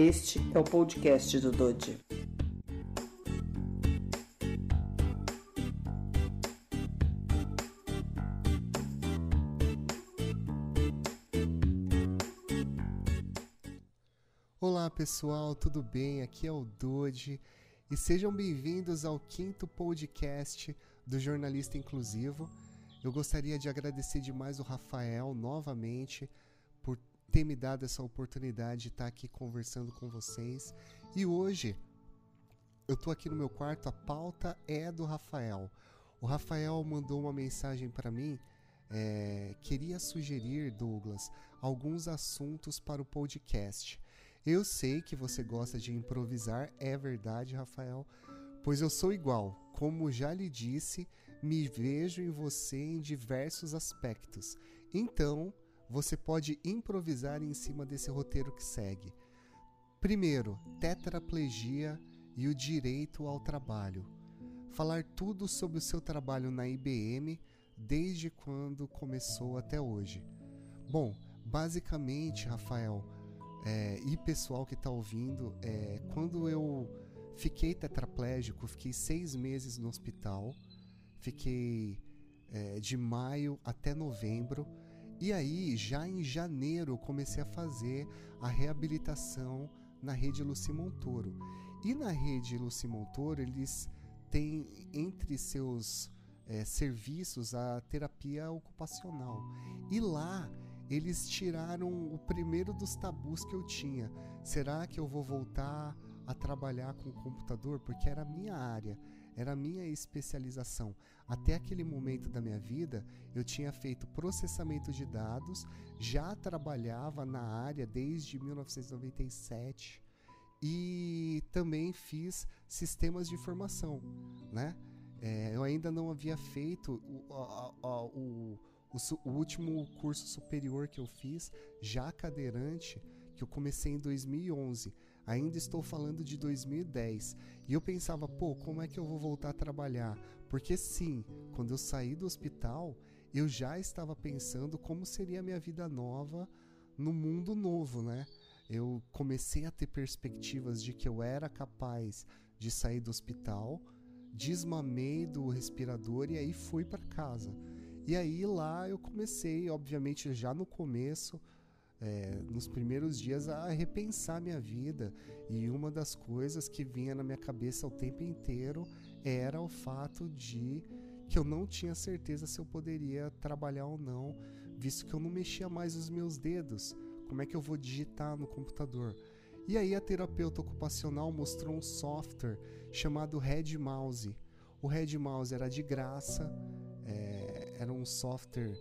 Este é o podcast do Dodi. Olá pessoal, tudo bem? Aqui é o Dodi e sejam bem-vindos ao quinto podcast do Jornalista Inclusivo. Eu gostaria de agradecer demais o Rafael novamente ter me dado essa oportunidade de estar aqui conversando com vocês. E hoje eu estou aqui no meu quarto, a pauta é do Rafael. O Rafael mandou uma mensagem para mim. É, queria sugerir, Douglas, alguns assuntos para o podcast. Eu sei que você gosta de improvisar, é verdade, Rafael, pois eu sou igual. Como já lhe disse, me vejo em você em diversos aspectos. Então, você pode improvisar em cima desse roteiro que segue. Primeiro, tetraplegia e o direito ao trabalho. Falar tudo sobre o seu trabalho na IBM desde quando começou até hoje. Bom, basicamente, Rafael, é, e pessoal que está ouvindo, é, quando eu fiquei tetraplégico, fiquei seis meses no hospital, fiquei é, de maio até novembro e aí, já em janeiro, comecei a fazer a reabilitação na rede Luci Montoro. E na rede Luci Montoro, eles têm entre seus é, serviços a terapia ocupacional. E lá eles tiraram o primeiro dos tabus que eu tinha. Será que eu vou voltar a trabalhar com computador? Porque era a minha área era a minha especialização. Até aquele momento da minha vida, eu tinha feito processamento de dados, já trabalhava na área desde 1997 e também fiz sistemas de informação, né? É, eu ainda não havia feito o, o, o, o, último curso superior que eu fiz, já cadeirante, que eu comecei em 2011. Ainda estou falando de 2010. E eu pensava, pô, como é que eu vou voltar a trabalhar? Porque sim, quando eu saí do hospital, eu já estava pensando como seria a minha vida nova no mundo novo, né? Eu comecei a ter perspectivas de que eu era capaz de sair do hospital, desmamei do respirador e aí fui para casa. E aí lá eu comecei, obviamente já no começo, é, nos primeiros dias a repensar minha vida e uma das coisas que vinha na minha cabeça o tempo inteiro era o fato de que eu não tinha certeza se eu poderia trabalhar ou não, visto que eu não mexia mais os meus dedos. Como é que eu vou digitar no computador? E aí a terapeuta ocupacional mostrou um software chamado Red Mouse. O Red Mouse era de graça, é, era um software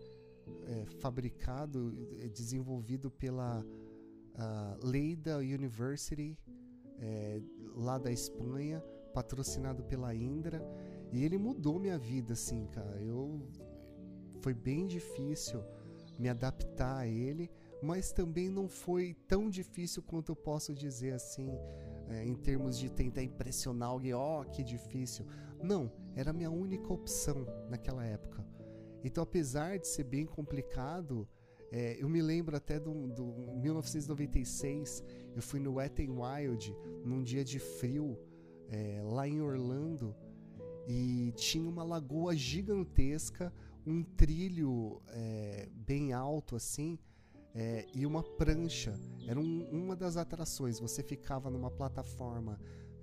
é, fabricado, é, desenvolvido pela Leida University, é, lá da Espanha, patrocinado pela Indra. E ele mudou minha vida, assim, cara. Eu foi bem difícil me adaptar a ele, mas também não foi tão difícil quanto eu posso dizer assim, é, em termos de tentar impressionar alguém, ó, oh, que difícil. Não, era a minha única opção naquela época. Então, apesar de ser bem complicado, é, eu me lembro até do, do 1996, eu fui no Wet n Wild num dia de frio é, lá em Orlando e tinha uma lagoa gigantesca, um trilho é, bem alto assim é, e uma prancha. Era um, uma das atrações. Você ficava numa plataforma,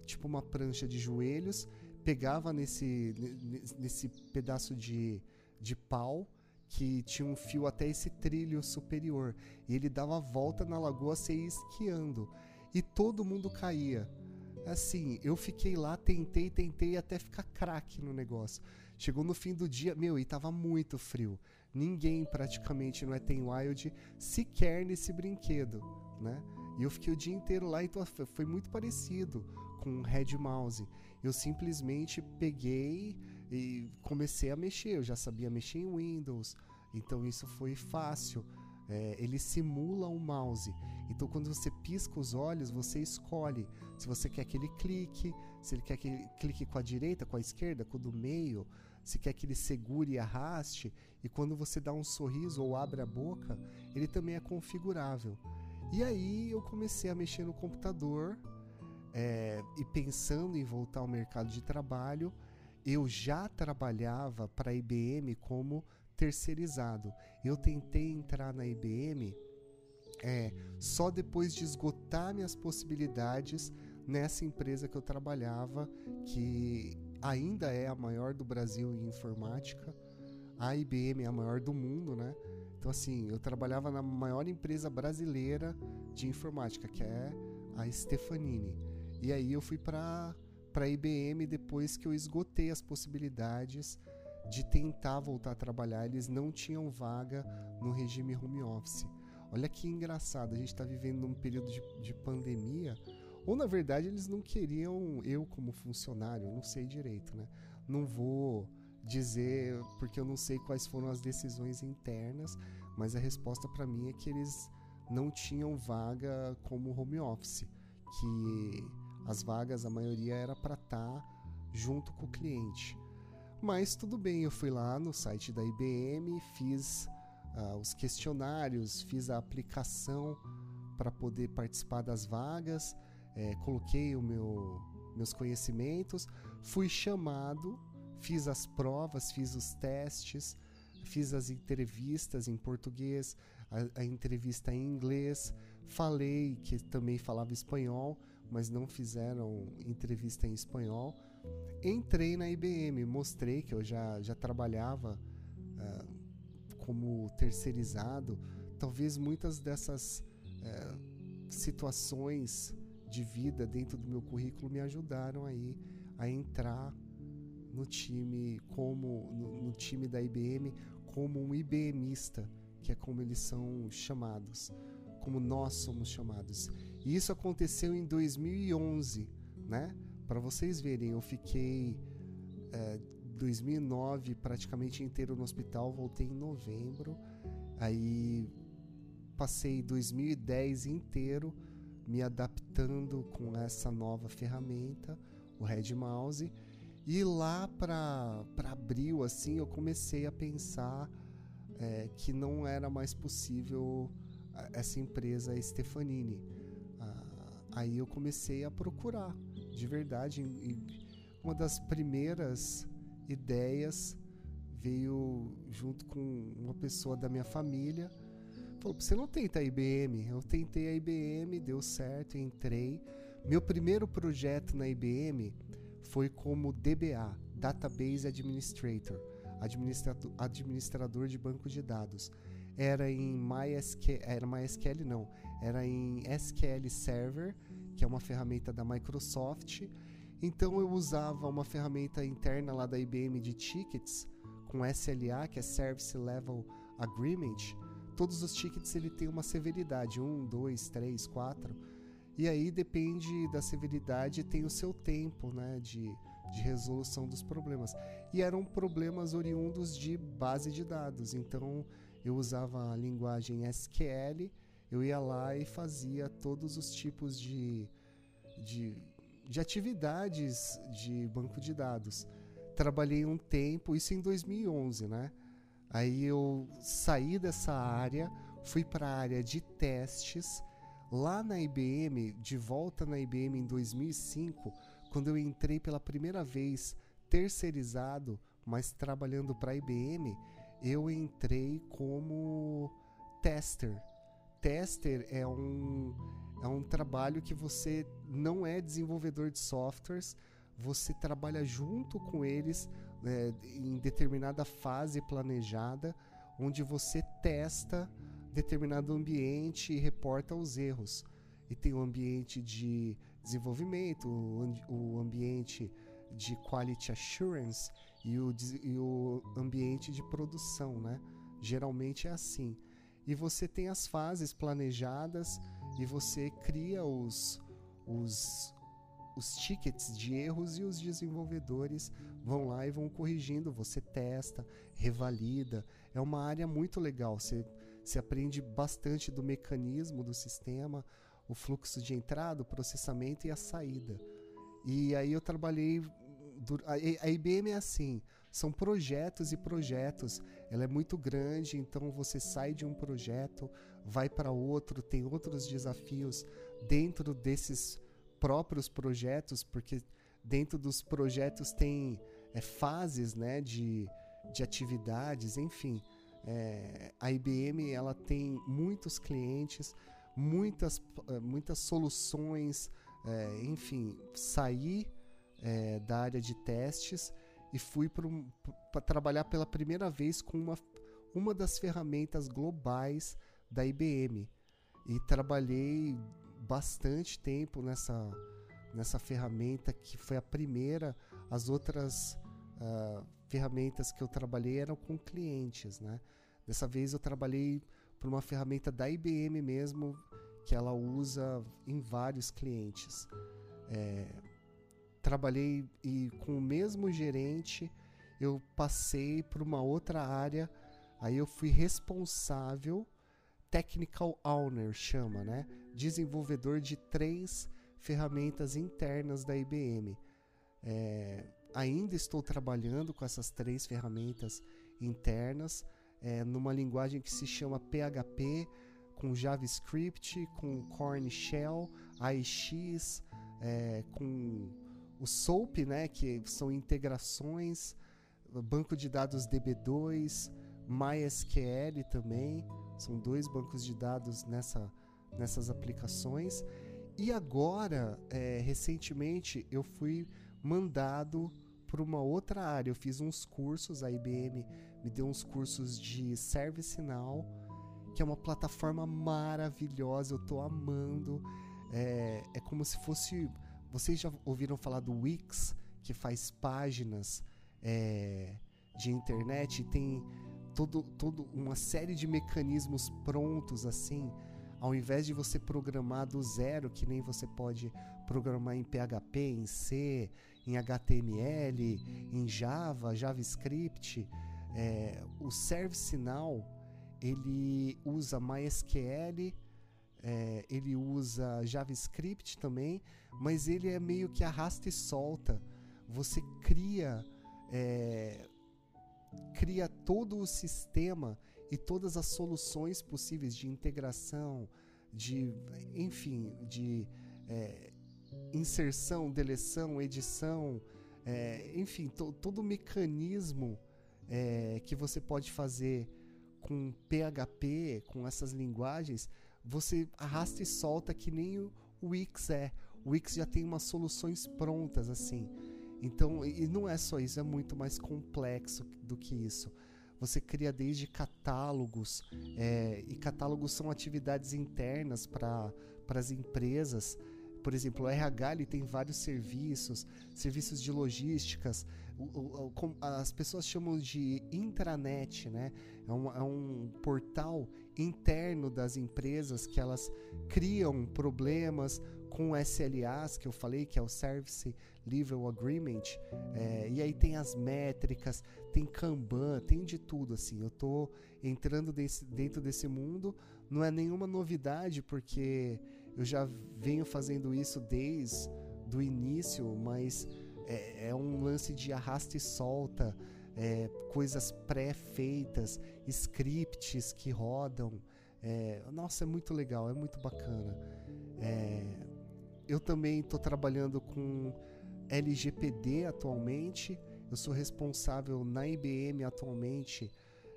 tipo uma prancha de joelhos, pegava nesse, nesse pedaço de de pau que tinha um fio até esse trilho superior. E ele dava volta na lagoa se esquiando. E todo mundo caía. Assim, eu fiquei lá, tentei, tentei até ficar craque no negócio. Chegou no fim do dia, meu, e tava muito frio. Ninguém praticamente no Eten Wild sequer nesse brinquedo, né? E eu fiquei o dia inteiro lá, então foi muito parecido com o Red Mouse. Eu simplesmente peguei e comecei a mexer. Eu já sabia mexer em Windows, então isso foi fácil. É, ele simula um mouse. Então, quando você pisca os olhos, você escolhe se você quer que ele clique, se ele quer que ele clique com a direita, com a esquerda, com o do meio, se quer que ele segure e arraste. E quando você dá um sorriso ou abre a boca, ele também é configurável. E aí eu comecei a mexer no computador é, e pensando em voltar ao mercado de trabalho, eu já trabalhava para a IBM como terceirizado. Eu tentei entrar na IBM é, só depois de esgotar minhas possibilidades nessa empresa que eu trabalhava, que ainda é a maior do Brasil em informática. A IBM é a maior do mundo, né? Então, assim, eu trabalhava na maior empresa brasileira de informática, que é a Stefanini. E aí eu fui para a IBM depois que eu esgotei as possibilidades de tentar voltar a trabalhar. Eles não tinham vaga no regime home office. Olha que engraçado, a gente está vivendo um período de, de pandemia, ou na verdade eles não queriam eu como funcionário, não sei direito, né? Não vou dizer porque eu não sei quais foram as decisões internas, mas a resposta para mim é que eles não tinham vaga como home office, que as vagas, a maioria era para estar tá junto com o cliente. Mas tudo bem, eu fui lá no site da IBM, fiz uh, os questionários, fiz a aplicação para poder participar das vagas, é, coloquei o meu, meus conhecimentos, fui chamado, fiz as provas, fiz os testes, fiz as entrevistas em português, a, a entrevista em inglês, falei que também falava espanhol mas não fizeram entrevista em espanhol. Entrei na IBM, mostrei que eu já, já trabalhava uh, como terceirizado. Talvez muitas dessas uh, situações de vida dentro do meu currículo me ajudaram aí a entrar no time como no, no time da IBM como um IBMista, que é como eles são chamados, como nós somos chamados. E isso aconteceu em 2011, né? Para vocês verem, eu fiquei é, 2009 praticamente inteiro no hospital, voltei em novembro, aí passei 2010 inteiro me adaptando com essa nova ferramenta, o Red Mouse, e lá para abril assim eu comecei a pensar é, que não era mais possível essa empresa Stefanini Aí eu comecei a procurar, de verdade. E uma das primeiras ideias veio junto com uma pessoa da minha família. Falou: você não tenta a IBM? Eu tentei a IBM, deu certo, entrei. Meu primeiro projeto na IBM foi como DBA, Database Administrator, administrador, de banco de dados. Era em MySQL, era MySQL não, era em SQL Server, que é uma ferramenta da Microsoft. Então eu usava uma ferramenta interna lá da IBM de tickets com SLA, que é Service Level Agreement. Todos os tickets ele tem uma severidade, 1, 2, 3, 4. E aí depende da severidade, tem o seu tempo, né, de, de resolução dos problemas. E eram problemas oriundos de base de dados. Então eu usava a linguagem SQL eu ia lá e fazia todos os tipos de, de, de atividades de banco de dados. Trabalhei um tempo, isso em 2011, né? Aí eu saí dessa área, fui para a área de testes. Lá na IBM, de volta na IBM em 2005, quando eu entrei pela primeira vez terceirizado, mas trabalhando para a IBM, eu entrei como tester tester é um, é um trabalho que você não é desenvolvedor de softwares, você trabalha junto com eles é, em determinada fase planejada, onde você testa determinado ambiente e reporta os erros. E tem o ambiente de desenvolvimento, o ambiente de quality assurance e o, e o ambiente de produção, né? Geralmente é assim e você tem as fases planejadas e você cria os, os, os tickets de erros e os desenvolvedores vão lá e vão corrigindo. Você testa, revalida. É uma área muito legal. Você, você aprende bastante do mecanismo do sistema, o fluxo de entrada, o processamento e a saída. E aí eu trabalhei. A IBM é assim: são projetos e projetos. Ela é muito grande, então você sai de um projeto, vai para outro, tem outros desafios dentro desses próprios projetos, porque dentro dos projetos tem é, fases né, de, de atividades, enfim. É, a IBM ela tem muitos clientes, muitas, eh, muitas soluções, é, enfim, sair é, da área de testes e fui para trabalhar pela primeira vez com uma, uma das ferramentas globais da IBM. E trabalhei bastante tempo nessa, nessa ferramenta que foi a primeira. As outras uh, ferramentas que eu trabalhei eram com clientes, né? Dessa vez eu trabalhei por uma ferramenta da IBM mesmo, que ela usa em vários clientes. É, trabalhei e com o mesmo gerente, eu passei para uma outra área, aí eu fui responsável, technical owner chama, né? Desenvolvedor de três ferramentas internas da IBM. É, ainda estou trabalhando com essas três ferramentas internas, é, numa linguagem que se chama PHP, com JavaScript, com Corn Shell, AIX, é, com o SOAP, né, que são integrações, banco de dados DB2, MySQL também, são dois bancos de dados nessa, nessas aplicações. E agora, é, recentemente, eu fui mandado para uma outra área. Eu fiz uns cursos, a IBM me deu uns cursos de ServiceNow, que é uma plataforma maravilhosa, eu estou amando. É, é como se fosse vocês já ouviram falar do Wix, que faz páginas é, de internet e tem todo, todo uma série de mecanismos prontos assim, ao invés de você programar do zero, que nem você pode programar em PHP, em C, em HTML, em Java, JavaScript, é, o ServiceNow ele usa MySQL é, ele usa JavaScript também, mas ele é meio que arrasta e solta. Você cria é, cria todo o sistema e todas as soluções possíveis de integração, de enfim, de é, inserção, deleção, edição, é, enfim, to, todo o mecanismo é, que você pode fazer com PHP, com essas linguagens, você arrasta e solta que nem o Wix é. O Wix já tem umas soluções prontas assim. Então, e não é só isso, é muito mais complexo do que isso. Você cria desde catálogos, é, e catálogos são atividades internas para as empresas. Por exemplo, o RH ele tem vários serviços, serviços de logísticas. O, o, o, as pessoas chamam de intranet, né? É um, é um portal interno das empresas que elas criam problemas com SLAs, que eu falei, que é o Service Level Agreement, é, e aí tem as métricas, tem Kanban, tem de tudo, assim. Eu tô entrando desse, dentro desse mundo, não é nenhuma novidade, porque eu já venho fazendo isso desde o início, mas é, é um lance de arrasta e solta, é, coisas pré-feitas, scripts que rodam. É, nossa, é muito legal, é muito bacana. É, eu também estou trabalhando com LGPD atualmente. Eu sou responsável na IBM atualmente,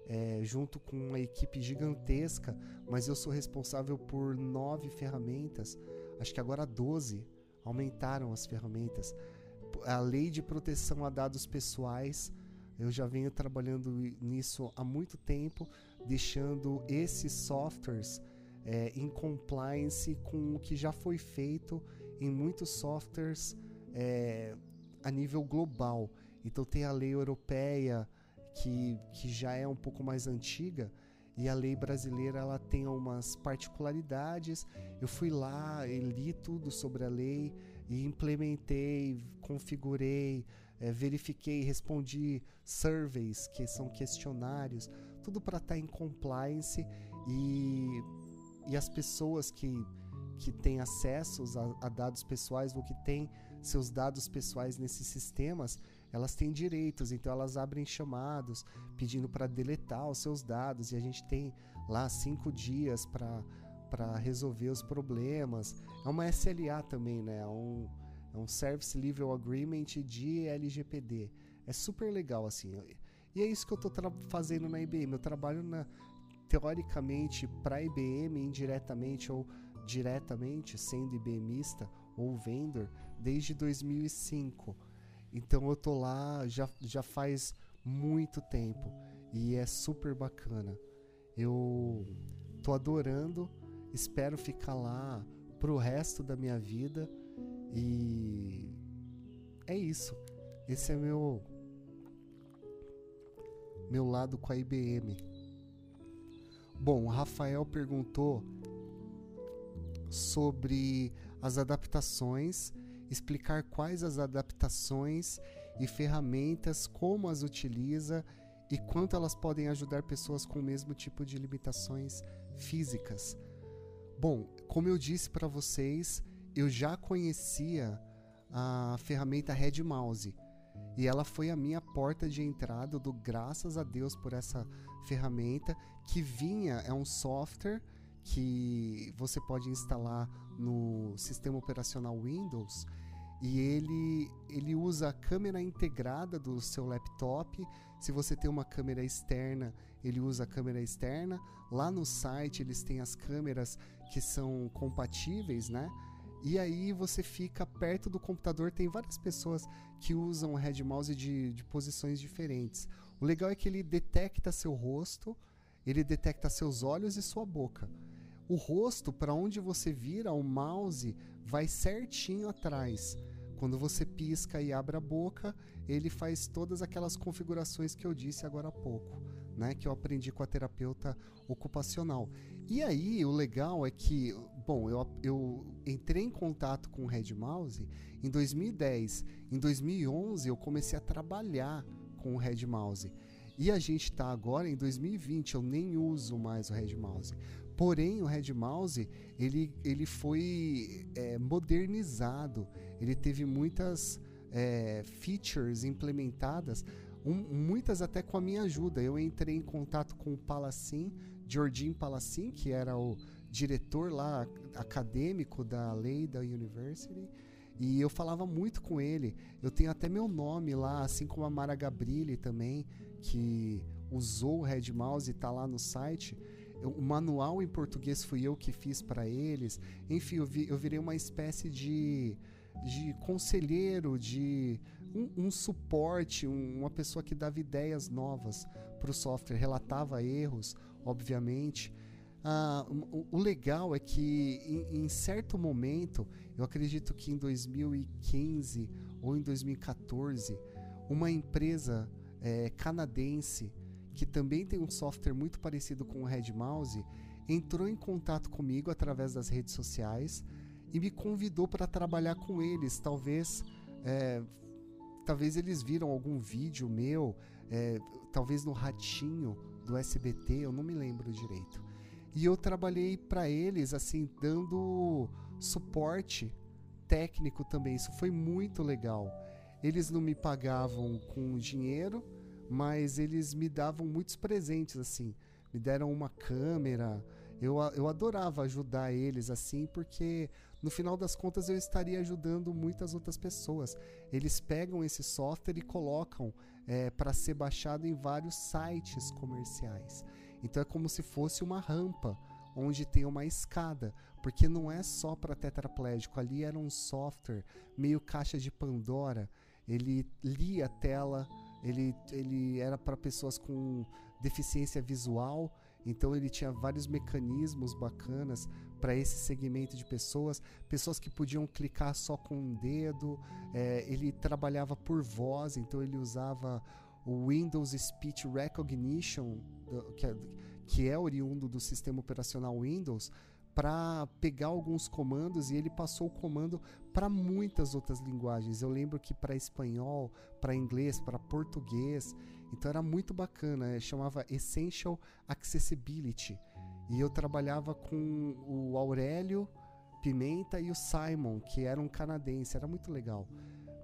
é, junto com uma equipe gigantesca, mas eu sou responsável por nove ferramentas. Acho que agora 12 aumentaram as ferramentas. A lei de proteção a dados pessoais eu já venho trabalhando nisso há muito tempo, deixando esses softwares é, em compliance com o que já foi feito em muitos softwares é, a nível global. Então tem a lei europeia que, que já é um pouco mais antiga e a lei brasileira ela tem umas particularidades. Eu fui lá li tudo sobre a lei e implementei, configurei, é, verifiquei, respondi surveys, que são questionários, tudo para estar tá em compliance e, e as pessoas que, que têm acesso a, a dados pessoais ou que têm seus dados pessoais nesses sistemas, elas têm direitos, então elas abrem chamados pedindo para deletar os seus dados e a gente tem lá cinco dias para resolver os problemas. É uma SLA também, né? É um, é um Service Level Agreement de LGPD. É super legal assim. E é isso que eu estou fazendo na IBM. Eu trabalho na, teoricamente para IBM indiretamente ou diretamente, sendo IBMista ou vendor, desde 2005. Então eu tô lá já, já faz muito tempo e é super bacana. Eu tô adorando, espero ficar lá pro resto da minha vida e é isso. Esse é meu meu lado com a IBM. Bom, o Rafael perguntou sobre as adaptações, explicar quais as adaptações e ferramentas, como as utiliza e quanto elas podem ajudar pessoas com o mesmo tipo de limitações físicas. Bom, como eu disse para vocês, eu já conhecia a ferramenta Red Mouse e ela foi a minha porta de entrada. Dou graças a Deus por essa ferramenta que vinha, é um software que você pode instalar no sistema operacional Windows e ele, ele usa a câmera integrada do seu laptop. Se você tem uma câmera externa, ele usa a câmera externa. Lá no site eles têm as câmeras que são compatíveis, né? E aí você fica perto do computador. Tem várias pessoas que usam o Red Mouse de, de posições diferentes. O legal é que ele detecta seu rosto, ele detecta seus olhos e sua boca. O rosto, para onde você vira, o mouse vai certinho atrás. Quando você pisca e abre a boca, ele faz todas aquelas configurações que eu disse agora há pouco, né? Que eu aprendi com a terapeuta ocupacional. E aí, o legal é que, bom, eu, eu entrei em contato com o Red Mouse em 2010. Em 2011, eu comecei a trabalhar com o Red Mouse. E a gente está agora em 2020, eu nem uso mais o Red Mouse. Porém, o Red Mouse ele, ele foi é, modernizado, ele teve muitas é, features implementadas, um, muitas até com a minha ajuda. Eu entrei em contato com o Palacin, Georgine Palacin, que era o diretor lá acadêmico da Leida University, e eu falava muito com ele. Eu tenho até meu nome lá, assim como a Mara Gabrilli também, que usou o Red Mouse e está lá no site o manual em português fui eu que fiz para eles. Enfim, eu, vi, eu virei uma espécie de, de conselheiro, de um, um suporte, um, uma pessoa que dava ideias novas para o software, relatava erros, obviamente. Ah, o, legal é que em, em, certo momento, eu acredito que em 2015 ou em 2014, uma empresa é, canadense que também tem um software muito parecido com o Red Mouse, entrou em contato comigo através das redes sociais e me convidou para trabalhar com eles. Talvez, é, talvez eles viram algum vídeo meu, é, talvez no Ratinho do SBT, eu não me lembro direito. E eu trabalhei para eles, assim, dando suporte técnico também. Isso foi muito legal. Eles não me pagavam com dinheiro, mas eles me davam muitos presentes assim. Me deram uma câmera. Eu, eu adorava ajudar eles assim, porque no final das contas eu estaria ajudando muitas outras pessoas. Eles pegam esse software e colocam é, para ser baixado em vários sites comerciais. Então é como se fosse uma rampa onde tem uma escada, porque não é só para tetraplégico, ali era um software meio caixa de Pandora. Ele lia a tela ele, ele era para pessoas com deficiência visual, então ele tinha vários mecanismos bacanas para esse segmento de pessoas, pessoas que podiam clicar só com um dedo. É, ele trabalhava por voz, então ele usava o Windows Speech Recognition, que é, que é oriundo do sistema operacional Windows, para pegar alguns comandos e ele passou o comando para muitas outras linguagens. Eu lembro que para espanhol, para inglês, para português. Então era muito bacana, é, chamava Essential Accessibility. E eu trabalhava com o Aurélio Pimenta e o Simon, que era um canadense, era muito legal.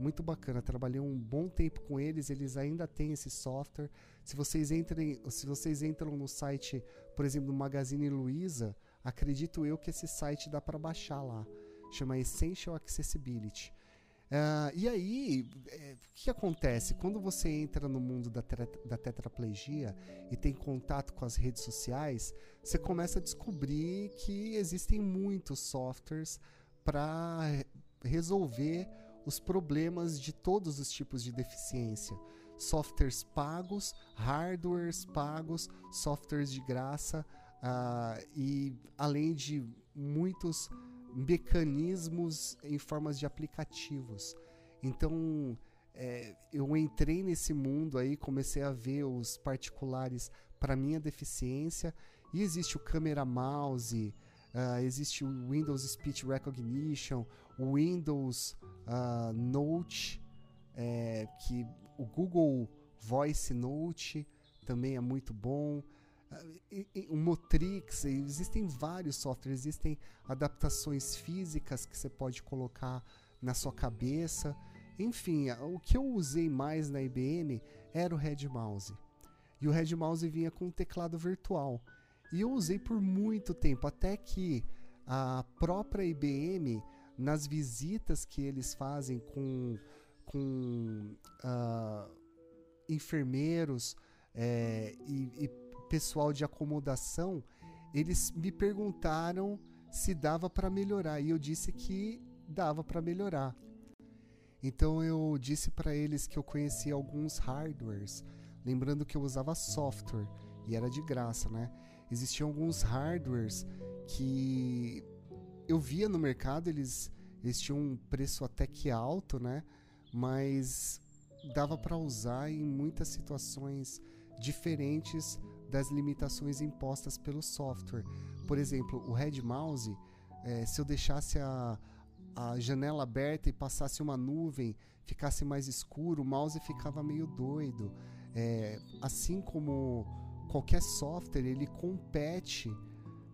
Muito bacana. Trabalhei um bom tempo com eles, eles ainda têm esse software. Se vocês entrem, se vocês entram no site, por exemplo, do Magazine Luiza, acredito eu que esse site dá para baixar lá. Chama Essential Accessibility. Uh, e aí, é, o que acontece? Quando você entra no mundo da, da tetraplegia e tem contato com as redes sociais, você começa a descobrir que existem muitos softwares para resolver os problemas de todos os tipos de deficiência. Softwares pagos, hardwares pagos, softwares de graça uh, e além de muitos mecanismos em formas de aplicativos. Então é, eu entrei nesse mundo aí, comecei a ver os particulares para minha deficiência e existe o câmera mouse, uh, existe o Windows Speech Recognition, o Windows uh, Note, é, que o Google Voice Note também é muito bom. Uh, o Motrix, existem vários softwares, existem adaptações físicas que você pode colocar na sua cabeça. Enfim, o que eu usei mais na IBM era o Red Mouse. E o Red Mouse vinha com um teclado virtual. E eu usei por muito tempo, até que a própria IBM nas visitas que eles fazem com, com uh, enfermeiros é, e, e pessoal de acomodação, eles me perguntaram se dava para melhorar e eu disse que dava para melhorar. Então eu disse para eles que eu conhecia alguns hardwares, lembrando que eu usava software e era de graça, né? Existiam alguns hardwares que eu via no mercado, eles, eles tinham um preço até que alto, né? Mas dava para usar em muitas situações diferentes das limitações impostas pelo software. Por exemplo, o Red Mouse, é, se eu deixasse a, a janela aberta e passasse uma nuvem, ficasse mais escuro, o mouse ficava meio doido. É, assim como qualquer software, ele compete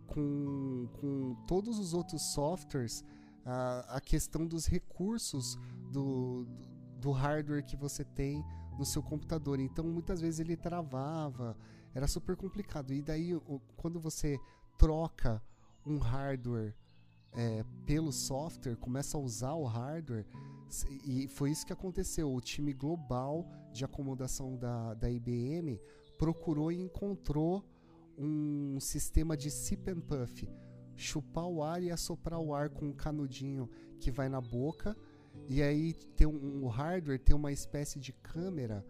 com, com todos os outros softwares a, a questão dos recursos do, do hardware que você tem no seu computador. Então, muitas vezes ele travava, era super complicado. E daí, quando você troca um hardware é, pelo software, começa a usar o hardware, e foi isso que aconteceu. O time global de acomodação da, da IBM procurou e encontrou um sistema de sip and puff, chupar o ar e assoprar o ar com um canudinho que vai na boca. E aí tem um, o hardware tem uma espécie de câmera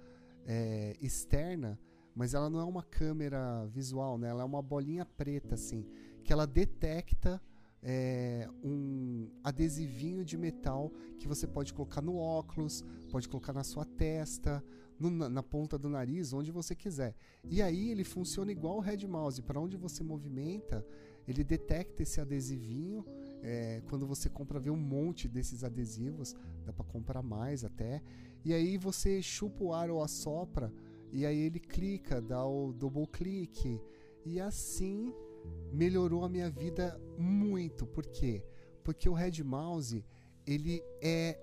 é, externa, mas ela não é uma câmera visual, né? Ela é uma bolinha preta assim, que ela detecta é, um adesivinho de metal que você pode colocar no óculos, pode colocar na sua testa, no, na, na, ponta do nariz, onde você quiser. E aí ele funciona igual o Red Mouse. Para onde você movimenta, ele detecta esse adesivinho. É, quando você compra, vê um monte desses adesivos, dá para comprar mais até. E aí você chupa o ar ou assopra, e aí ele clica, dá o double clique. E assim melhorou a minha vida muito. Por quê? Porque o Red Mouse ele é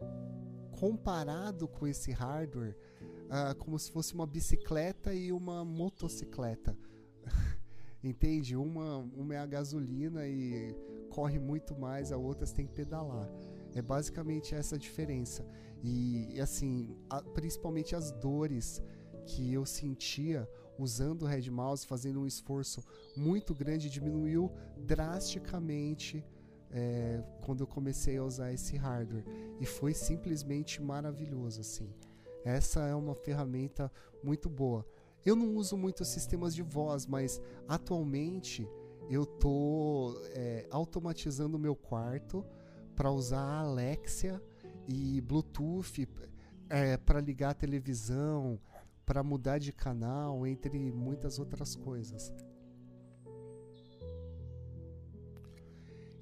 comparado com esse hardware uh, como se fosse uma bicicleta e uma motocicleta. Entende? Uma, uma é a gasolina e corre muito mais, a outra tem que pedalar. É basicamente essa a diferença. E, e assim, a, principalmente as dores que eu sentia usando o Red Mouse, fazendo um esforço muito grande, diminuiu drasticamente é, quando eu comecei a usar esse hardware. E foi simplesmente maravilhoso, assim. Essa é uma ferramenta muito boa. Eu não uso muito sistemas de voz, mas atualmente eu estou é, automatizando o meu quarto para usar a Alexia e Bluetooth é, para ligar a televisão, para mudar de canal, entre muitas outras coisas.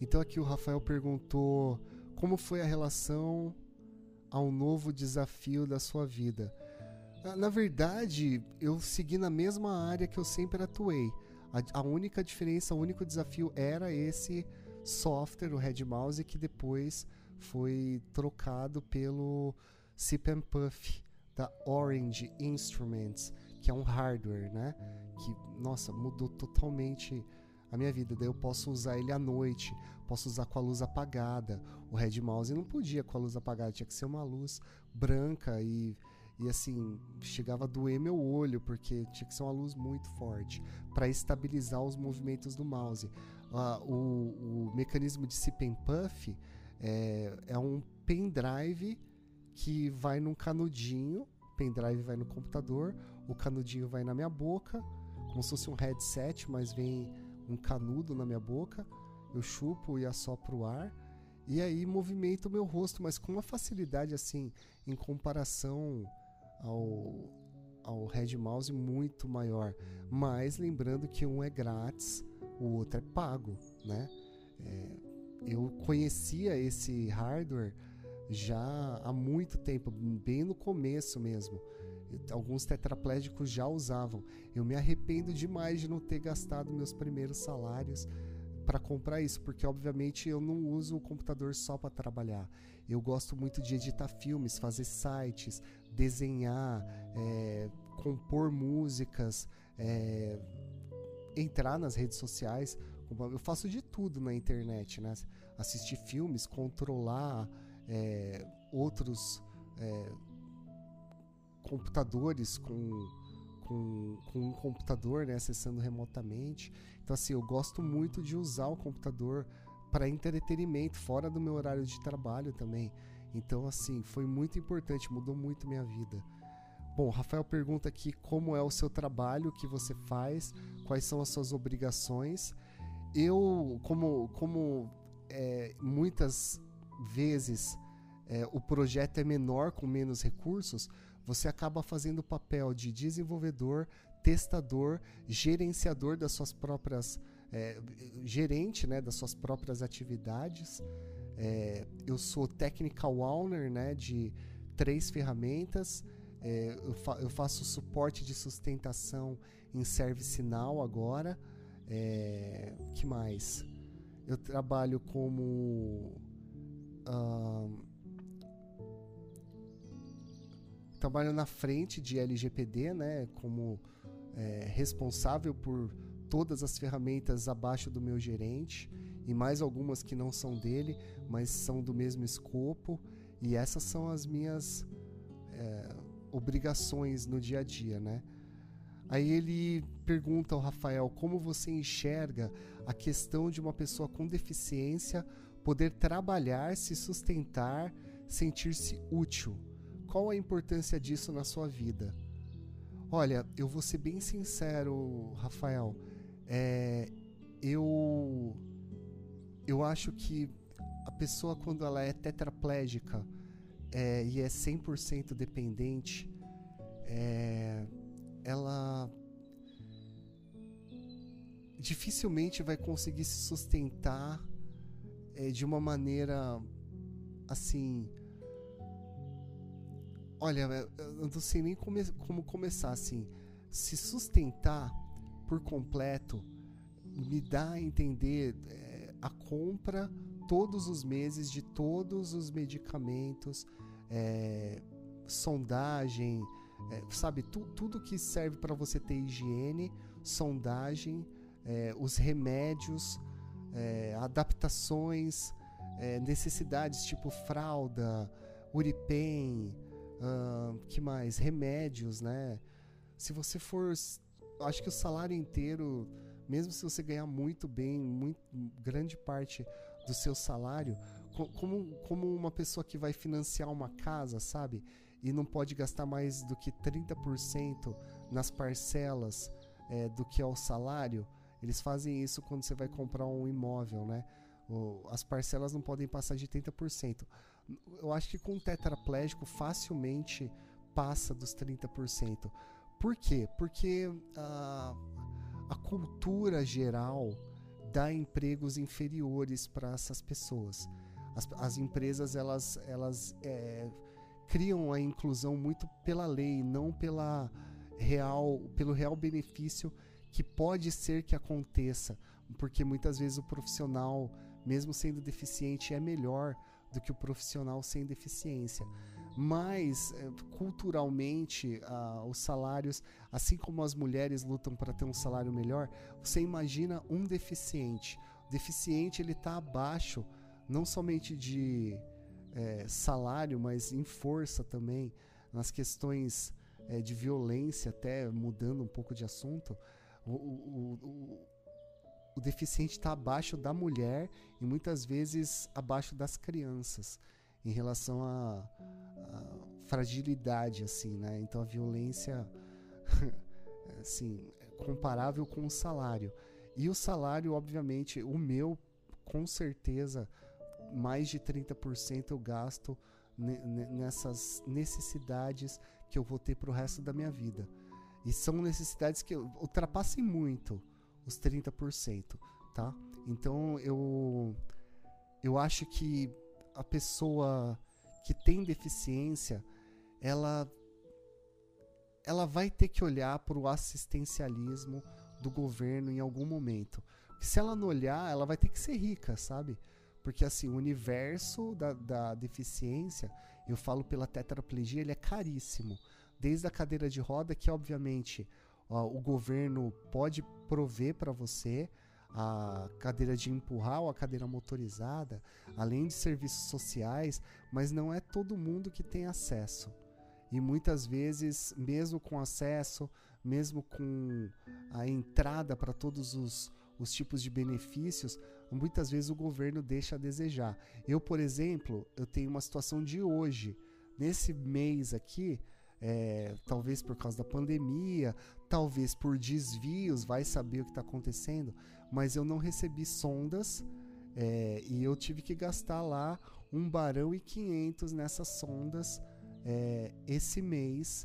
Então aqui o Rafael perguntou como foi a relação a um novo desafio da sua vida. Ah, na verdade, eu segui na mesma área que eu sempre atuei. A, a única diferença, o único desafio era esse software, o Red Mouse, que depois foi trocado pelo Sip and Puff da Orange Instruments, que é um hardware, né? Que, nossa, mudou totalmente a minha vida. Daí eu posso usar ele à noite, posso usar com a luz apagada. O Red Mouse não podia com a luz apagada, tinha que ser uma luz branca e e assim chegava a doer meu olho porque tinha que ser uma luz muito forte para estabilizar os movimentos do mouse. Uh, o, o, mecanismo de sip and puff é, é um pendrive que vai num canudinho, pendrive vai no computador, o canudinho vai na minha boca, como se fosse um headset, mas vem um canudo na minha boca, eu chupo e assopro o ar, e aí movimento o meu rosto, mas com uma facilidade assim, em comparação ao, ao Red Mouse muito maior. Mas lembrando que um é grátis, o outro é pago, né? É, eu conhecia esse hardware já há muito tempo, bem no começo mesmo. Alguns tetraplégicos já usavam. Eu me arrependo demais de não ter gastado meus primeiros salários para comprar isso, porque obviamente eu não uso o computador só para trabalhar. Eu gosto muito de editar filmes, fazer sites, desenhar, é, compor músicas, é, entrar nas redes sociais. Eu faço de tudo na internet, né? Assistir filmes, controlar é, outros é, computadores com, com, com, um computador, né? Acessando remotamente. Então, assim, eu gosto muito de usar o computador para entretenimento, fora do meu horário de trabalho também. Então, assim, foi muito importante, mudou muito minha vida. Bom, Rafael pergunta aqui como é o seu trabalho, o que você faz, quais são as suas obrigações. Eu, como, como é, muitas vezes é, o projeto é menor com menos recursos, você acaba fazendo o papel de desenvolvedor, testador, gerenciador das suas próprias é, gerente né, das suas próprias atividades. É, eu sou technical owner né, de três ferramentas. É, eu, fa eu, faço suporte de sustentação em ServiceNow agora. É, que mais? Eu trabalho como uh, trabalho na frente de LGPD, né, como é, responsável por todas as ferramentas abaixo do meu gerente e mais algumas que não são dele, mas são do mesmo escopo. E essas são as minhas é, obrigações no dia a dia, né? Aí ele pergunta ao Rafael como você enxerga a questão de uma pessoa com deficiência poder trabalhar, se sustentar, sentir-se útil. Qual a importância disso na sua vida? Olha, eu vou ser bem sincero, Rafael. É, eu eu acho que a pessoa quando ela é tetraplégica é, e é 100% dependente, é, ela dificilmente vai conseguir se sustentar é, de uma maneira assim. Olha, eu não sei nem come, como começar assim. Se sustentar por completo me dá a entender é, a compra todos os meses de todos os medicamentos, é, sondagem, é, sabe, tu, tudo que serve para você ter higiene, sondagem, os remédios, adaptações, necessidades tipo fralda, Uripen, que mais? Remédios, né? Se você for acho que o salário inteiro, mesmo se você ganhar muito bem, muito, grande parte do seu salário, como, como uma pessoa que vai financiar uma casa, sabe? E não pode gastar mais do que 30% nas parcelas é, do que é o salário, eles fazem isso quando você vai comprar um imóvel, né? as parcelas não podem passar de 30%. Eu acho que com tetraplégico facilmente passa dos 30%. Por quê? Porque a, a cultura geral dá empregos inferiores para essas pessoas. As, as, empresas elas, elas é, criam a inclusão muito pela lei, não pela real, pelo real benefício que pode ser que aconteça, porque muitas vezes o profissional, mesmo sendo deficiente, é melhor do que o profissional sem deficiência. mas é, culturalmente os salários, assim como as mulheres lutam para ter um salário melhor, você imagina um deficiente. O deficiente ele está abaixo não somente de é, salário, mas em força também, nas questões é, de violência, até mudando um pouco de assunto. o, o, o o deficiente está abaixo da mulher e muitas vezes abaixo das crianças em relação à, fragilidade assim né? Então a violência assim é comparável com o salário. E o salário obviamente o meu com certeza mais de 30% eu gasto nessas necessidades que eu vou ter para o resto da minha vida. E são necessidades que ultrapassem muito os 30%, tá? Então eu eu acho que a pessoa que tem deficiência, ela ela vai ter que olhar para o assistencialismo do governo em algum momento. Se ela não olhar, ela vai ter que ser rica, sabe? Porque assim, o universo da, da deficiência, eu falo pela tetraplegia, ele é caríssimo. Desde a cadeira de roda, que obviamente o governo pode prover para você a cadeira de empurrar ou a cadeira motorizada, além de serviços sociais, mas não é todo mundo que tem acesso. E muitas vezes, mesmo com acesso, mesmo com a entrada para todos os, os tipos de benefícios, muitas vezes o governo deixa a desejar. Eu, por exemplo, eu tenho uma situação de hoje. Nesse mês aqui, é, talvez por causa da pandemia, talvez por desvios, vai saber o que está acontecendo, mas eu não recebi sondas é, e eu tive que gastar lá um barão e quinhentos nessas sondas é, esse mês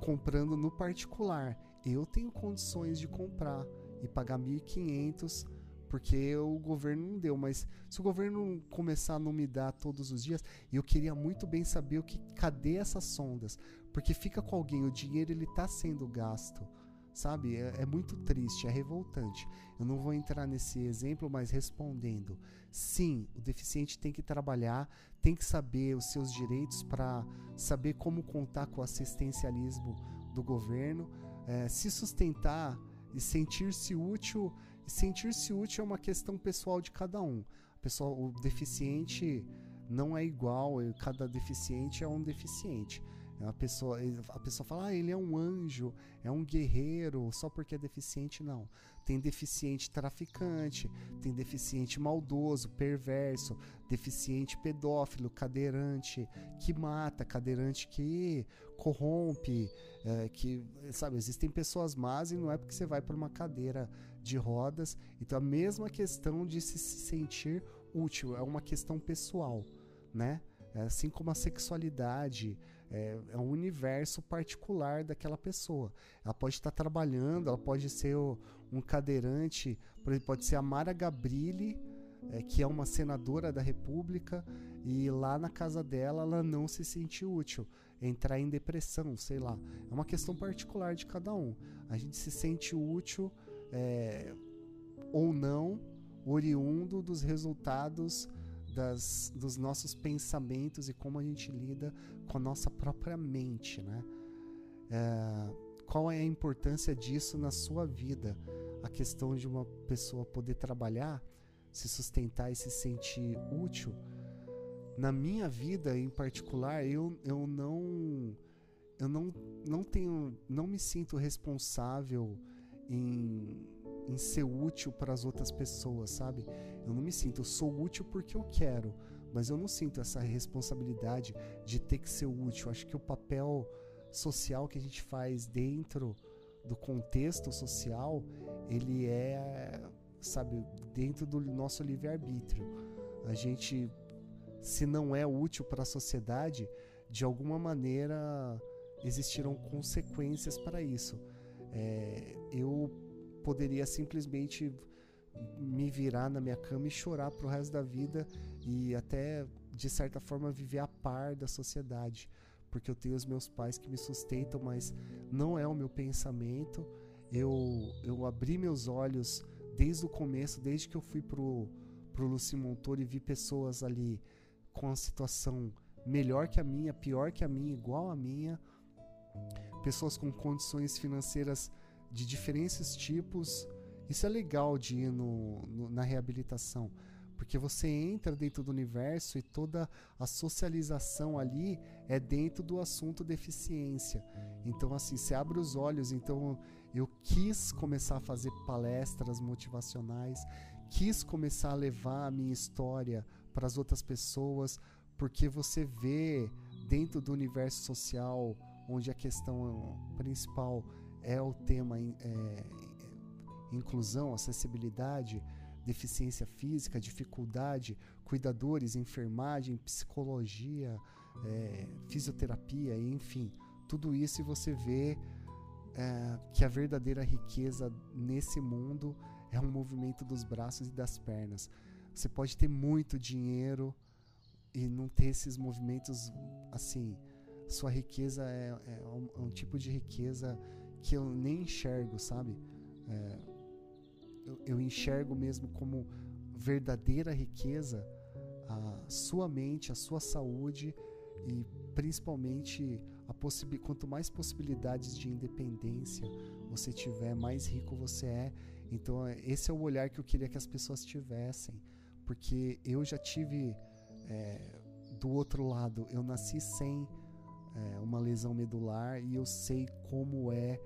comprando no particular. Eu tenho condições de comprar e pagar 1.500 porque o governo não deu. Mas se o governo começar a não me dar todos os dias, eu queria muito bem saber o que, cadê essas sondas, porque fica com alguém, o dinheiro ele está sendo gasto. Sabe? É, é muito triste, é revoltante. Eu não vou entrar nesse exemplo, mas respondendo: sim, o deficiente tem que trabalhar, tem que saber os seus direitos para saber como contar com o assistencialismo do governo, é, se sustentar e sentir-se útil sentir-se útil é uma questão pessoal de cada um. Pessoal, o deficiente não é igual, cada deficiente é um deficiente. A pessoa, a pessoa fala, ah, ele é um anjo, é um guerreiro, só porque é deficiente, não. Tem deficiente traficante, tem deficiente maldoso, perverso, deficiente pedófilo, cadeirante que mata, cadeirante que corrompe, é, que, sabe, existem pessoas más e não é porque você vai para uma cadeira de rodas. Então a mesma questão de se sentir útil é uma questão pessoal, né? É assim como a sexualidade é, é, um universo particular daquela pessoa. Ela pode estar trabalhando, ela pode ser o, um cadeirante, pode ser a Mara Gabrilli, é, que é uma senadora da República, e lá na casa dela ela não se sentiu útil, entrar em depressão, sei lá. É uma questão particular de cada um. A gente se sente útil é, ou não oriundo dos resultados das, dos nossos pensamentos e como a gente lida com a nossa própria mente, né? É, qual é a importância disso na sua vida? A questão de uma pessoa poder trabalhar, se sustentar e se sentir útil. Na minha vida, em particular, eu, eu não eu não, não tenho não me sinto responsável em, em ser útil para as outras pessoas, sabe? Eu não me sinto, eu sou útil porque eu quero, mas eu não sinto essa responsabilidade de ter que ser útil. Acho que o papel social que a gente faz dentro do contexto social, ele é, sabe, dentro do nosso livre-arbítrio. A gente, se não é útil para a sociedade, de alguma maneira existirão consequências para isso é, eu poderia simplesmente me virar na minha cama e chorar pro resto da vida e até de certa forma viver a par da sociedade, porque eu tenho os meus pais que me sustentam, mas não é o meu pensamento. Eu eu abri meus olhos desde o começo, desde que eu fui pro pro Luci Montoro e vi pessoas ali com a situação melhor que a minha, pior que a minha, igual a minha. Pessoas com condições financeiras de diferentes tipos. Isso é legal de ir no, no, na reabilitação, porque você entra dentro do universo e toda a socialização ali é dentro do assunto deficiência. Então, assim, você abre os olhos. Então, eu quis começar a fazer palestras motivacionais, quis começar a levar a minha história para as outras pessoas, porque você vê dentro do universo social, onde a questão principal é o tema é, inclusão, acessibilidade, deficiência física, dificuldade, cuidadores, enfermagem, psicologia, é, fisioterapia, enfim, tudo isso e você vê é, que a verdadeira riqueza nesse mundo é um movimento dos braços e das pernas. Você pode ter muito dinheiro e não ter esses movimentos assim. Sua riqueza é, é, um, é um, tipo de riqueza que eu nem enxergo, sabe? É, eu, eu enxergo mesmo como verdadeira riqueza a sua mente, a sua saúde e principalmente a quanto mais possibilidades de independência você tiver, mais rico você é. Então esse é o olhar que eu queria que as pessoas tivessem, porque eu já tive é, do outro lado, eu nasci sem é, uma lesão medular e eu sei como é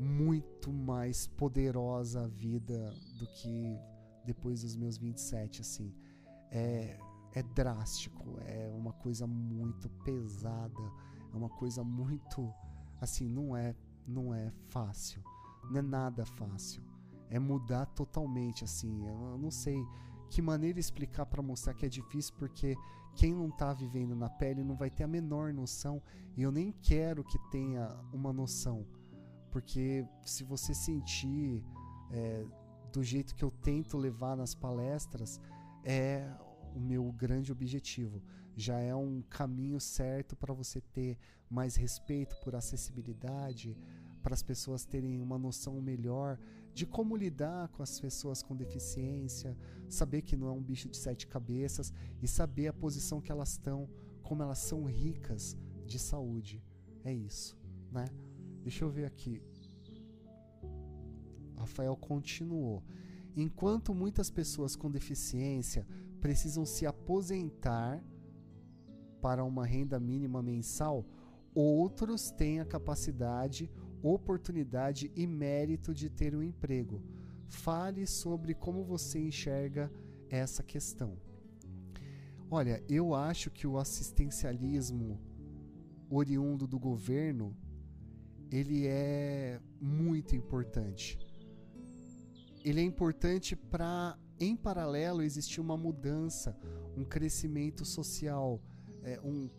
muito mais poderosa a vida do que depois dos meus 27, assim. É, é drástico, é uma coisa muito pesada, é uma coisa muito assim, não é, não é fácil. Não é nada fácil. É mudar totalmente assim. Eu não sei que maneira explicar para mostrar que é difícil porque quem não está vivendo na pele não vai ter a menor noção e eu nem quero que tenha uma noção porque se você sentir é, do jeito que eu tento levar nas palestras é o meu grande objetivo. Já é um caminho certo para você ter mais respeito por acessibilidade, para as pessoas terem uma noção melhor de como lidar com as pessoas com deficiência, saber que não é um bicho de sete cabeças e saber a posição que elas estão, como elas são ricas de saúde. É isso, né? Deixa eu ver aqui. Rafael continuou. Enquanto muitas pessoas com deficiência precisam se aposentar para uma renda mínima mensal, outros têm a capacidade, oportunidade e mérito de ter um emprego. Fale sobre como você enxerga essa questão. Olha, eu acho que o assistencialismo oriundo do governo ele é muito importante. Ele é importante para em paralelo, existia uma mudança, um crescimento social, é, um,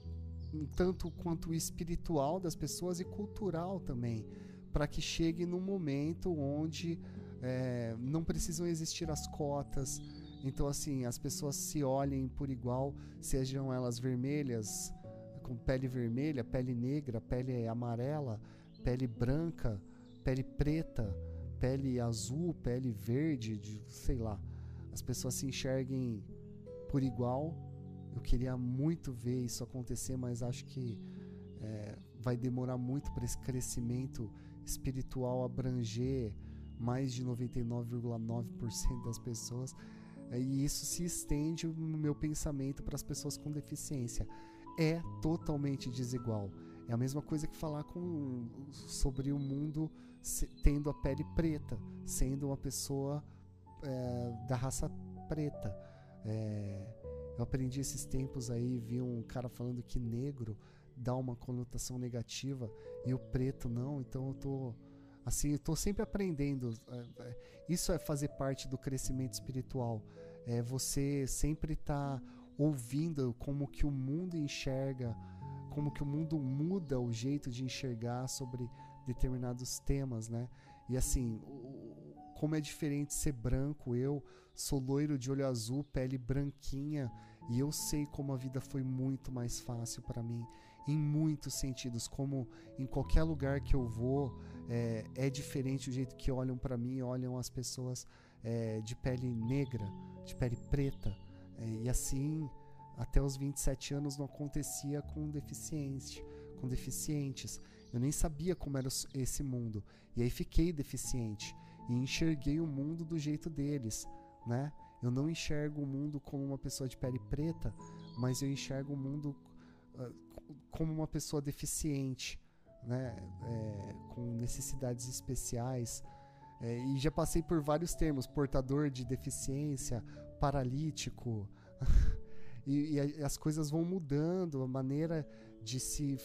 um tanto quanto espiritual das pessoas e cultural também, para que chegue num momento onde é, não precisam existir as cotas. Então, assim, as pessoas se olhem por igual, sejam elas vermelhas, com pele vermelha, pele negra, pele amarela, pele branca, pele preta, pele azul, pele verde, de, sei lá as pessoas se enxerguem por igual. Eu queria muito ver isso acontecer, mas acho que é, vai demorar muito para esse crescimento espiritual abranger mais de 99,9% das pessoas. E isso se estende no meu pensamento para as pessoas com deficiência. É totalmente desigual. É a mesma coisa que falar com, sobre o mundo tendo a pele preta, sendo uma pessoa é, da raça preta. É, eu aprendi esses tempos aí, vi um cara falando que negro dá uma conotação negativa e o preto não, então eu tô assim, eu tô sempre aprendendo. É, é, isso é fazer parte do crescimento espiritual. É você sempre tá ouvindo como que o mundo enxerga, como que o mundo muda o jeito de enxergar sobre determinados temas, né? E assim, como é diferente ser branco. Eu sou loiro de olho azul, pele branquinha, e eu sei como a vida foi muito mais fácil para mim, em muitos sentidos. Como em qualquer lugar que eu vou, é, é diferente o jeito que olham para mim, olham as pessoas é, de pele negra, de pele preta. É, e assim, até os 27 anos não acontecia com deficiente, com deficientes. Eu nem sabia como era esse mundo. E aí fiquei deficiente e enxerguei o mundo do jeito deles, né? Eu não enxergo o mundo como uma pessoa de pele preta, mas eu enxergo o mundo uh, como uma pessoa deficiente, né? É, com necessidades especiais. É, e já passei por vários termos: portador de deficiência, paralítico. e, e, as coisas vão mudando, a maneira de se,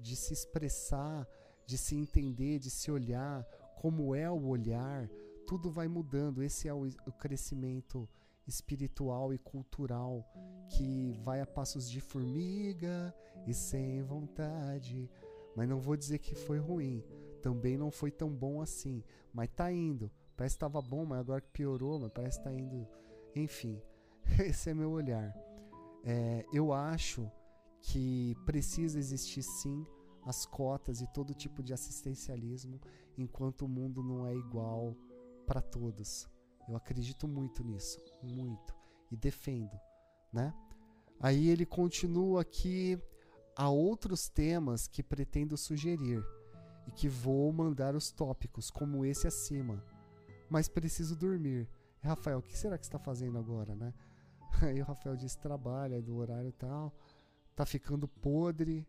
de se expressar, de se entender, de se olhar, como é o olhar, tudo vai mudando. Esse é o, o crescimento espiritual e cultural que vai a passos de formiga e sem vontade. Mas não vou dizer que foi ruim. Também não foi tão bom assim. Mas tá indo. Parece que estava bom, mas agora que piorou, mas parece que tá indo. Enfim, esse é meu olhar. É, eu acho que precisa existir sim as cotas e todo tipo de assistencialismo enquanto o mundo não é igual para todos. Eu acredito muito nisso, muito e defendo, né? Aí ele continua aqui há outros temas que pretendo sugerir e que vou mandar os tópicos como esse acima. Mas preciso dormir. Rafael, o que será que está fazendo agora, né? Aí o Rafael disse trabalha do horário tal, tá ficando podre.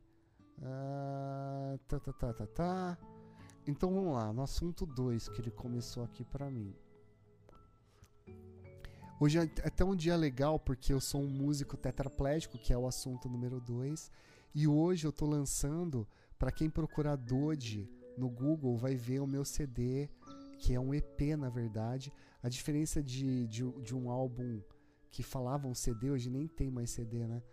Ah, tá, tá, tá, tá, tá. Então vamos lá, no assunto 2 que ele começou aqui para mim. Hoje é até um dia legal porque eu sou um músico tetraplégico, que é o assunto número 2, e hoje eu tô lançando, para quem procurar Dodge no Google, vai ver o meu CD, que é um EP na verdade. A diferença de, de, de um álbum que falava um CD, hoje nem tem mais CD, né?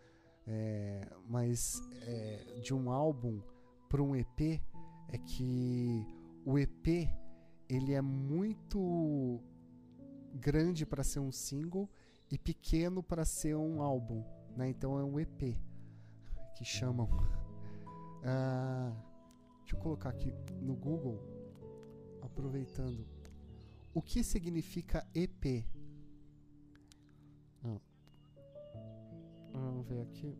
É, mas é, de um álbum para um EP é que o EP ele é muito grande para ser um single e pequeno para ser um álbum, né? Então é um EP que chamam. Ah, deixa eu colocar aqui no Google, aproveitando. O que significa EP? Vamos ver aqui.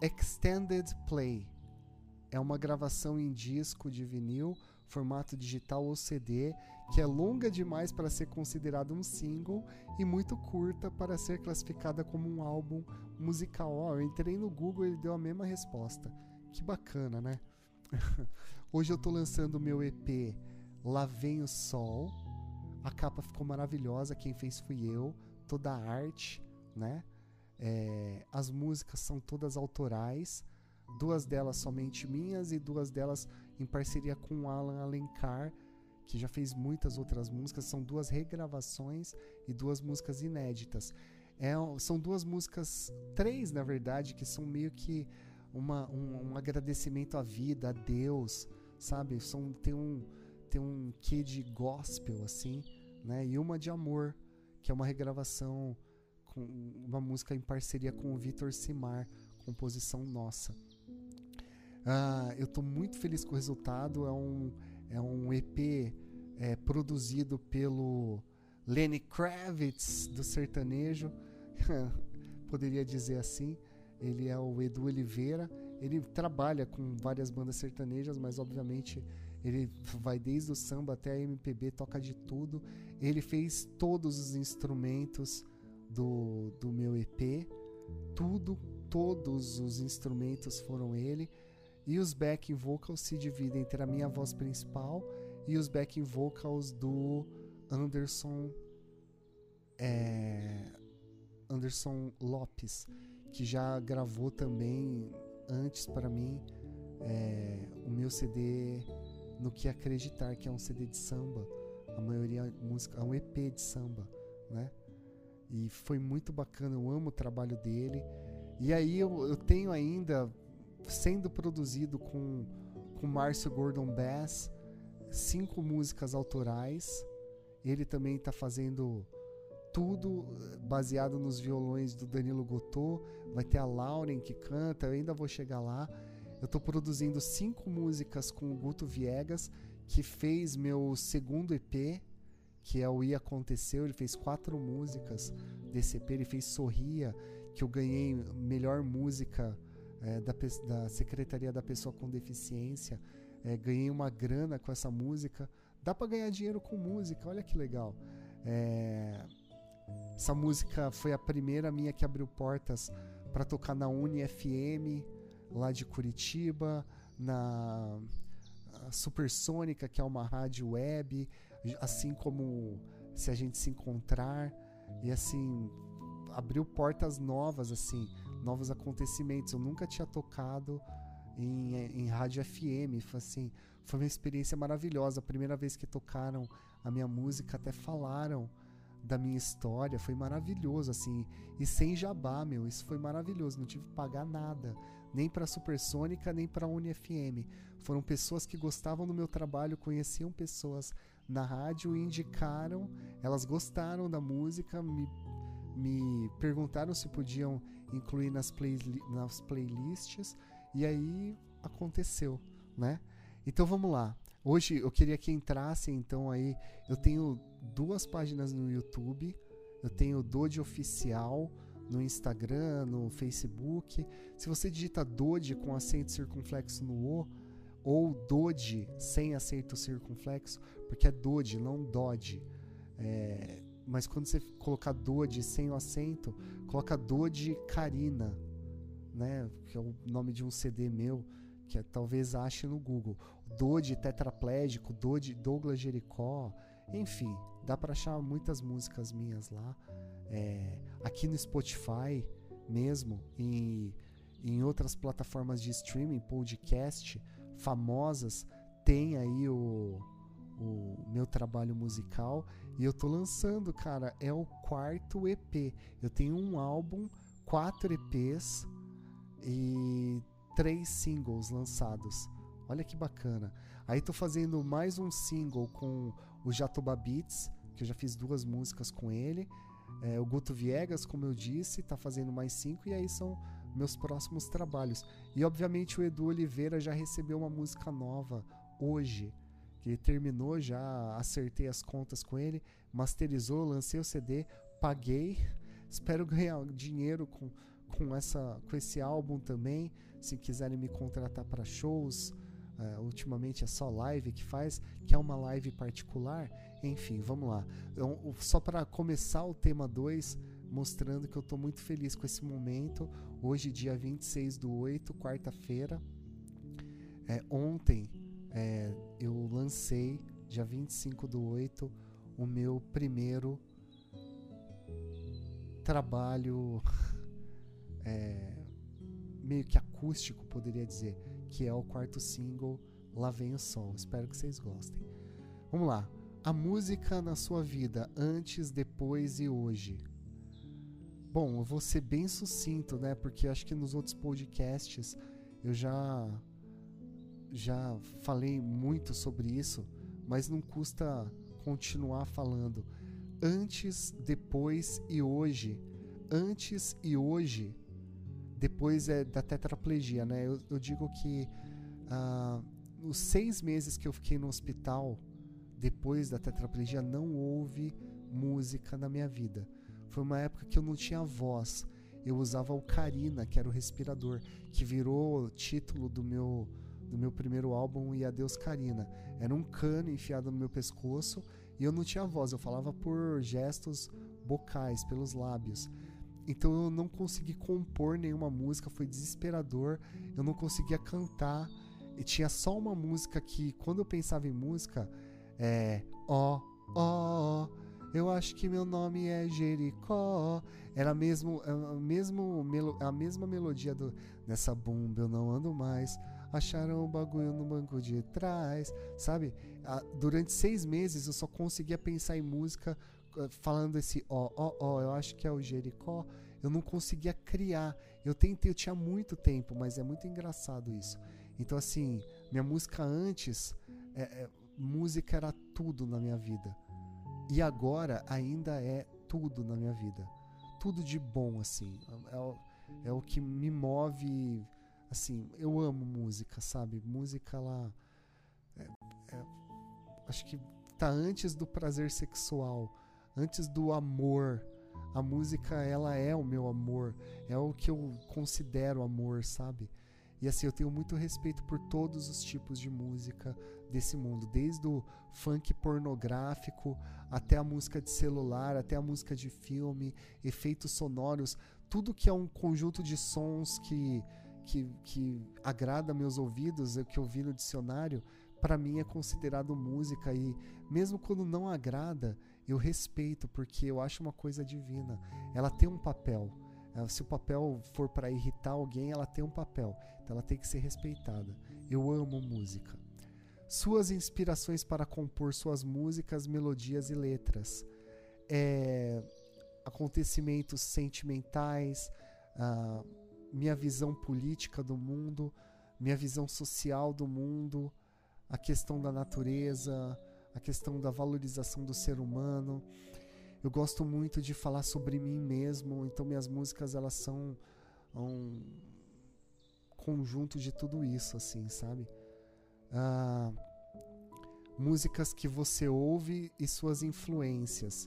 Extended Play é uma gravação em disco de vinil, formato digital ou CD, que é longa demais para ser considerado um single e muito curta para ser classificada como um álbum musical. Oh, eu entrei no Google e ele deu a mesma resposta. Que bacana, né? Hoje eu estou lançando o meu EP Lá Vem o Sol. A capa ficou maravilhosa, quem fez fui eu, toda a arte, né? É, as músicas são todas autorais duas delas somente minhas e duas delas em parceria com Alan Alencar, que já fez muitas outras músicas. São duas regravações e duas músicas inéditas. É, são duas músicas, três na verdade, que são meio que uma, um, um agradecimento à vida, a Deus, sabe? São, tem, um, tem um quê de gospel, assim, né? E uma de amor, que é uma regravação, com uma música em parceria com o Vitor Simar, composição nossa. Ah, eu estou muito feliz com o resultado. É um, é um EP é, produzido pelo Lenny Kravitz do sertanejo, poderia dizer assim. Ele é o Edu Oliveira. Ele trabalha com várias bandas sertanejas, mas obviamente ele vai desde o samba até a MPB, toca de tudo. Ele fez todos os instrumentos do, do meu EP, tudo, todos os instrumentos foram ele. E os backing vocals se dividem entre a minha voz principal e os backing vocals do Anderson é, Anderson Lopes, que já gravou também antes para mim é, o meu CD no que acreditar que é um CD de samba, a maioria música, é um EP de samba, né? E foi muito bacana, eu amo o trabalho dele. E aí eu, eu tenho ainda sendo produzido com, com Márcio Gordon Bass, cinco músicas autorais. Ele também está fazendo tudo baseado nos violões do Danilo Gotô. Vai ter a Lauren que canta, eu ainda vou chegar lá. Eu estou produzindo cinco músicas com o Guto Viegas, que fez meu segundo EP, que é o E Aconteceu. Ele fez quatro músicas desse EP. Ele fez Sorria, que eu ganhei melhor música é, da, da Secretaria da Pessoa com Deficiência. É, ganhei uma grana com essa música. Dá para ganhar dinheiro com música, olha que legal. É, essa música foi a primeira minha que abriu portas para tocar na Uni FM, lá de Curitiba, na Supersônica, que é uma rádio web, assim como Se a gente se encontrar. E assim, abriu portas novas, assim, novos acontecimentos. Eu nunca tinha tocado em, em rádio FM. Foi, assim, foi uma experiência maravilhosa. A primeira vez que tocaram a minha música, até falaram da minha história. Foi maravilhoso, assim. E sem jabá, meu. Isso foi maravilhoso. Não tive que pagar nada. Nem para Supersônica, nem para UniFM. Foram pessoas que gostavam do meu trabalho, conheciam pessoas na rádio e indicaram. Elas gostaram da música, me, me perguntaram se podiam incluir nas, play, nas playlists. E aí aconteceu, né? Então vamos lá. Hoje eu queria que entrassem, então aí eu tenho duas páginas no YouTube, eu tenho Dode Oficial no Instagram, no Facebook. Se você digita Dode com acento circunflexo no O, ou Dode sem acento circunflexo, porque é Dode, não Dodge. É, mas quando você colocar Dode sem o acento, coloca Dode Karina, né? Que é o nome de um CD meu que é, talvez ache no Google. Dode tetraplégico, Dode Douglas Jericó, enfim, dá para achar muitas músicas minhas lá. É, aqui no Spotify mesmo, em, em outras plataformas de streaming, podcast famosas, tem aí o, o meu trabalho musical e eu tô lançando, cara, é o quarto EP. Eu tenho um álbum, quatro EPs e três singles lançados. Olha que bacana. Aí tô fazendo mais um single com o Jatoba Beats, que eu já fiz duas músicas com ele. É, o Guto Viegas, como eu disse, tá fazendo mais cinco, e aí são meus próximos trabalhos. E obviamente o Edu Oliveira já recebeu uma música nova hoje. Que terminou, já acertei as contas com ele, masterizou, lancei o CD, paguei. Espero ganhar dinheiro com, com, essa, com esse álbum também. Se quiserem me contratar para shows, uh, ultimamente é só live que faz, que é uma live particular. Enfim, vamos lá. Então, só para começar o tema 2, mostrando que eu estou muito feliz com esse momento. Hoje, dia 26 do 8, quarta-feira. É, ontem é, eu lancei, dia 25 do 8, o meu primeiro trabalho é, meio que acústico, poderia dizer, que é o quarto single Lá Vem o Sol. Espero que vocês gostem. Vamos lá. A música na sua vida, antes, depois e hoje. Bom, eu vou ser bem sucinto, né? Porque acho que nos outros podcasts eu já já falei muito sobre isso, mas não custa continuar falando. Antes, depois e hoje. Antes e hoje depois é da tetraplegia, né? Eu, eu digo que ah, os seis meses que eu fiquei no hospital depois da tetraplegia não houve música na minha vida. Foi uma época que eu não tinha voz. Eu usava o Carina, que era o respirador, que virou título do meu do meu primeiro álbum E Adeus Carina. Era um cano enfiado no meu pescoço e eu não tinha voz, eu falava por gestos bocais, pelos lábios. Então eu não consegui compor nenhuma música, foi desesperador. Eu não conseguia cantar. E tinha só uma música que, quando eu pensava em música, é. Ó, ó, eu acho que meu nome é Jericó. Era mesmo, é a, mesmo, a mesma melodia do. Nessa bumba eu não ando mais. Acharam o bagulho no banco de trás, sabe? Durante seis meses eu só conseguia pensar em música falando esse ó, ó, ó, eu acho que é o Jericó, eu não conseguia criar. Eu tentei, eu tinha muito tempo, mas é muito engraçado isso. Então, assim, minha música antes, é, é, música era tudo na minha vida. E agora ainda é tudo na minha vida. Tudo de bom, assim. É, é o que me move. Assim, eu amo música, sabe? Música, ela. É, é, acho que tá antes do prazer sexual, antes do amor. A música, ela é o meu amor, é o que eu considero amor, sabe? E assim, eu tenho muito respeito por todos os tipos de música desse mundo, desde o funk pornográfico até a música de celular, até a música de filme, efeitos sonoros, tudo que é um conjunto de sons que que, que agrada meus ouvidos, é que eu vi no dicionário, para mim é considerado música e mesmo quando não agrada, eu respeito porque eu acho uma coisa divina. Ela tem um papel. Se o papel for para irritar alguém, ela tem um papel. Então ela tem que ser respeitada. Eu amo música. Suas inspirações para compor suas músicas, melodias e letras. É, acontecimentos sentimentais, minha visão política do mundo, minha visão social do mundo, a questão da natureza, a questão da valorização do ser humano. Eu gosto muito de falar sobre mim mesmo, então minhas músicas elas são um conjunto de tudo isso, assim, sabe? Ah, músicas que você ouve e suas influências.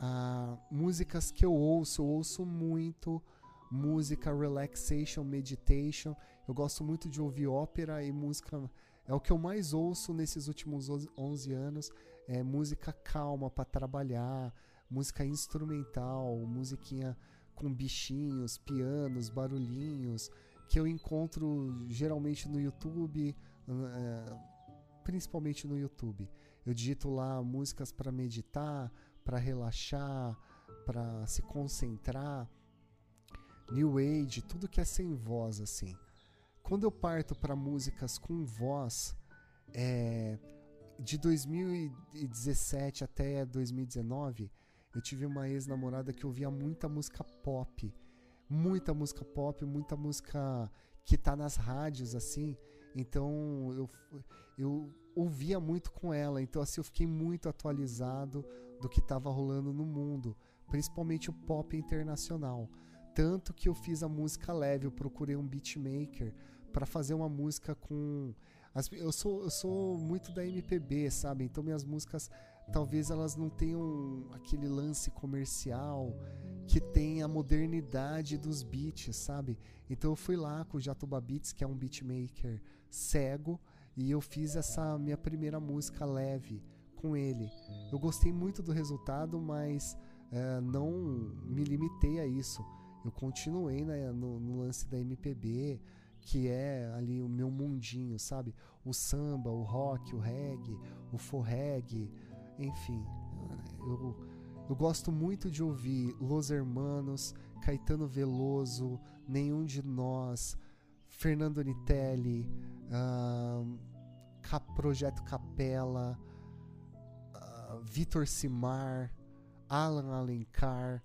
Ah, músicas que eu ouço, eu ouço muito música, relaxation, meditation. Eu gosto muito de ouvir ópera e música. É o que eu mais ouço nesses últimos 11 anos. É música calma para trabalhar, música instrumental, musiquinha com bichinhos, pianos, barulhinhos, que eu encontro geralmente no YouTube, é, principalmente no YouTube. Eu digito lá músicas para meditar, para relaxar, para se concentrar. New Age, tudo que é sem voz, assim. Quando eu parto para músicas com voz, é, de 2017 até 2019, eu tive uma ex-namorada que ouvia muita música pop. Muita música pop, muita música que tá nas rádios, assim. Então eu, eu ouvia muito com ela. Então, assim, eu fiquei muito atualizado do que estava rolando no mundo, principalmente o pop internacional. Tanto que eu fiz a música leve, eu procurei um beatmaker para fazer uma música com. As, eu, sou, eu sou muito da MPB, sabe? Então minhas músicas talvez elas não tenham aquele lance comercial que tem a modernidade dos beats, sabe? Então eu fui lá com o Jatuba Beats, que é um beatmaker cego, e eu fiz essa minha primeira música leve com ele. Eu gostei muito do resultado, mas uh, não me limitei a isso eu continuei né, no, no, lance da MPB, que é ali o meu mundinho, sabe? O samba, o rock, o reggae, o forreg, enfim. Eu, eu gosto muito de ouvir Los Hermanos, Caetano Veloso, Nenhum de Nós, Fernando Nitelli, uh, Projeto Capela, uh, Vitor Simar, Alan Alencar,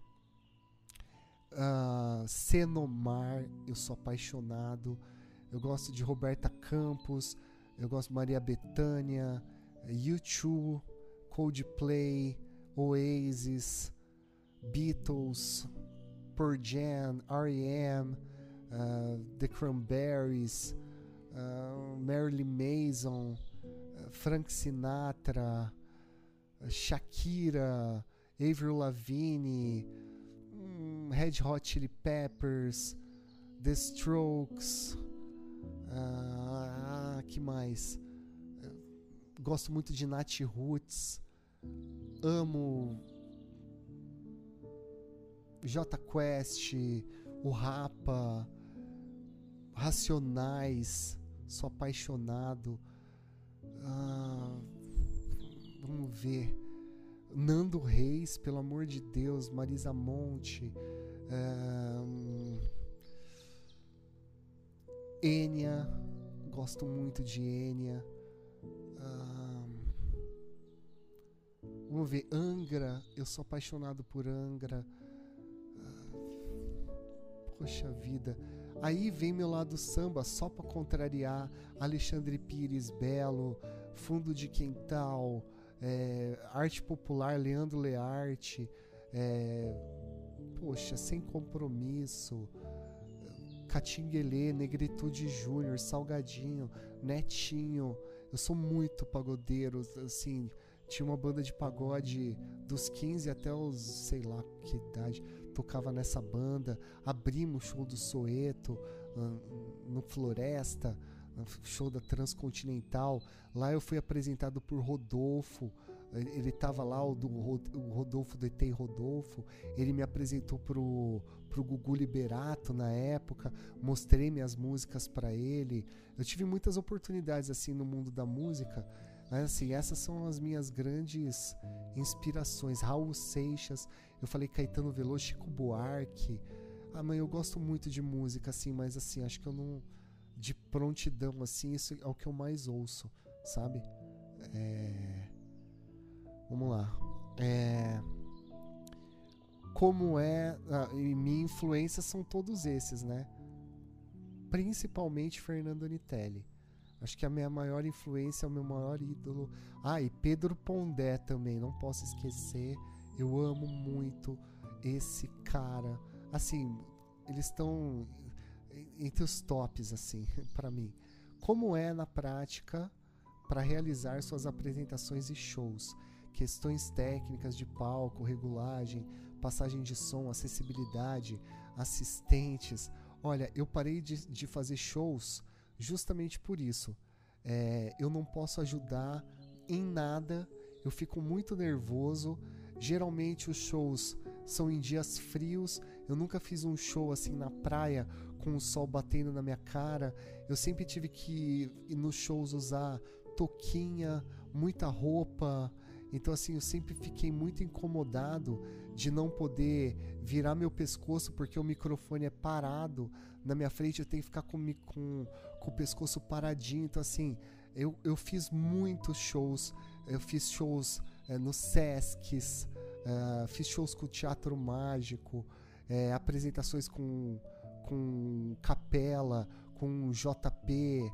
uh, Senomar, eu sou apaixonado. Eu gosto de Roberta Campos, eu gosto de Maria Bethânia, U2, Coldplay, Oasis, Beatles, Pearl Jam, R.E.M., uh, The Cranberries, uh, Marilyn Mason, uh, Frank Sinatra, Shakira, Avril Lavigne, Red Hot Chili Peppers, The Strokes, ah, que mais? Gosto muito de Nat Roots, amo J Quest, o Rapa, Racionais, sou apaixonado. Ah, vamos ver. Nando Reis, pelo amor de Deus, Marisa Monte, um, Enya, gosto muito de Enya. Um, vamos ver, Angra, eu sou apaixonado por Angra. Uh, poxa vida. Aí vem meu lado samba, só para contrariar Alexandre Pires Belo, Fundo de Quintal é, arte popular, Leandro Learte, é, poxa, sem compromisso, Catinguelê, Negritude Júnior, Salgadinho, Netinho. Eu sou muito pagodeiro, assim, tinha uma banda de pagode dos 15 até os, sei lá que idade, tocava nessa banda. Abrimos o show do Soeto no Floresta, show da Transcontinental. Lá eu fui apresentado por Rodolfo. Ele estava lá, o, do, o Rodolfo do Rodolfo. Ele me apresentou pro, pro Gugu Liberato na época. Mostrei minhas músicas para ele. Eu tive muitas oportunidades assim no mundo da música. Assim, essas são as minhas grandes inspirações. Raul Seixas, eu falei Caetano Veloso, Chico Buarque. Ah, mãe, eu gosto muito de música, assim, mas assim, acho que eu não. De prontidão, assim, isso é o que eu mais ouço, sabe? É... Vamos lá. É... Como é. Ah, e minha influência são todos esses, né? Principalmente Fernando Nitelli. Acho que a minha maior influência é o meu maior ídolo. Ah, e Pedro Pondé também, não posso esquecer. Eu amo muito esse cara. Assim, eles estão entre os tops, assim, para mim. Como é na prática para realizar suas apresentações e shows? Questões técnicas de palco, regulagem, passagem de som, acessibilidade, assistentes. Olha, eu parei de, de fazer shows justamente por isso. É, eu não posso ajudar em nada, eu fico muito nervoso. Geralmente os shows são em dias frios. Eu nunca fiz um show assim na praia com o sol batendo na minha cara. Eu sempre tive que ir nos shows usar toquinha, muita roupa. Então assim, eu sempre fiquei muito incomodado de não poder virar meu pescoço porque o microfone é parado na minha frente, eu tenho que ficar com, com, com o pescoço paradinho. Então assim, eu, eu fiz muitos shows, eu fiz shows é, no Sescs, Uh, fiz shows com o Teatro Mágico, é, apresentações com, com Capela, com JP,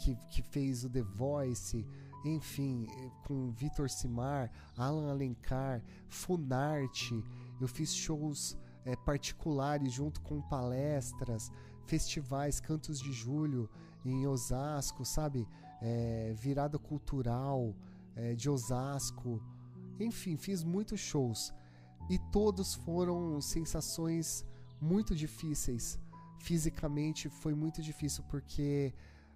que, que fez o The Voice, enfim, com Vitor Simar, Alan Alencar, Funarte. Eu fiz shows é, particulares junto com palestras, festivais, Cantos de Julho em Osasco, sabe? É, virada cultural é, de Osasco. Enfim, fiz muitos shows e todos foram sensações muito difíceis. Fisicamente foi muito difícil porque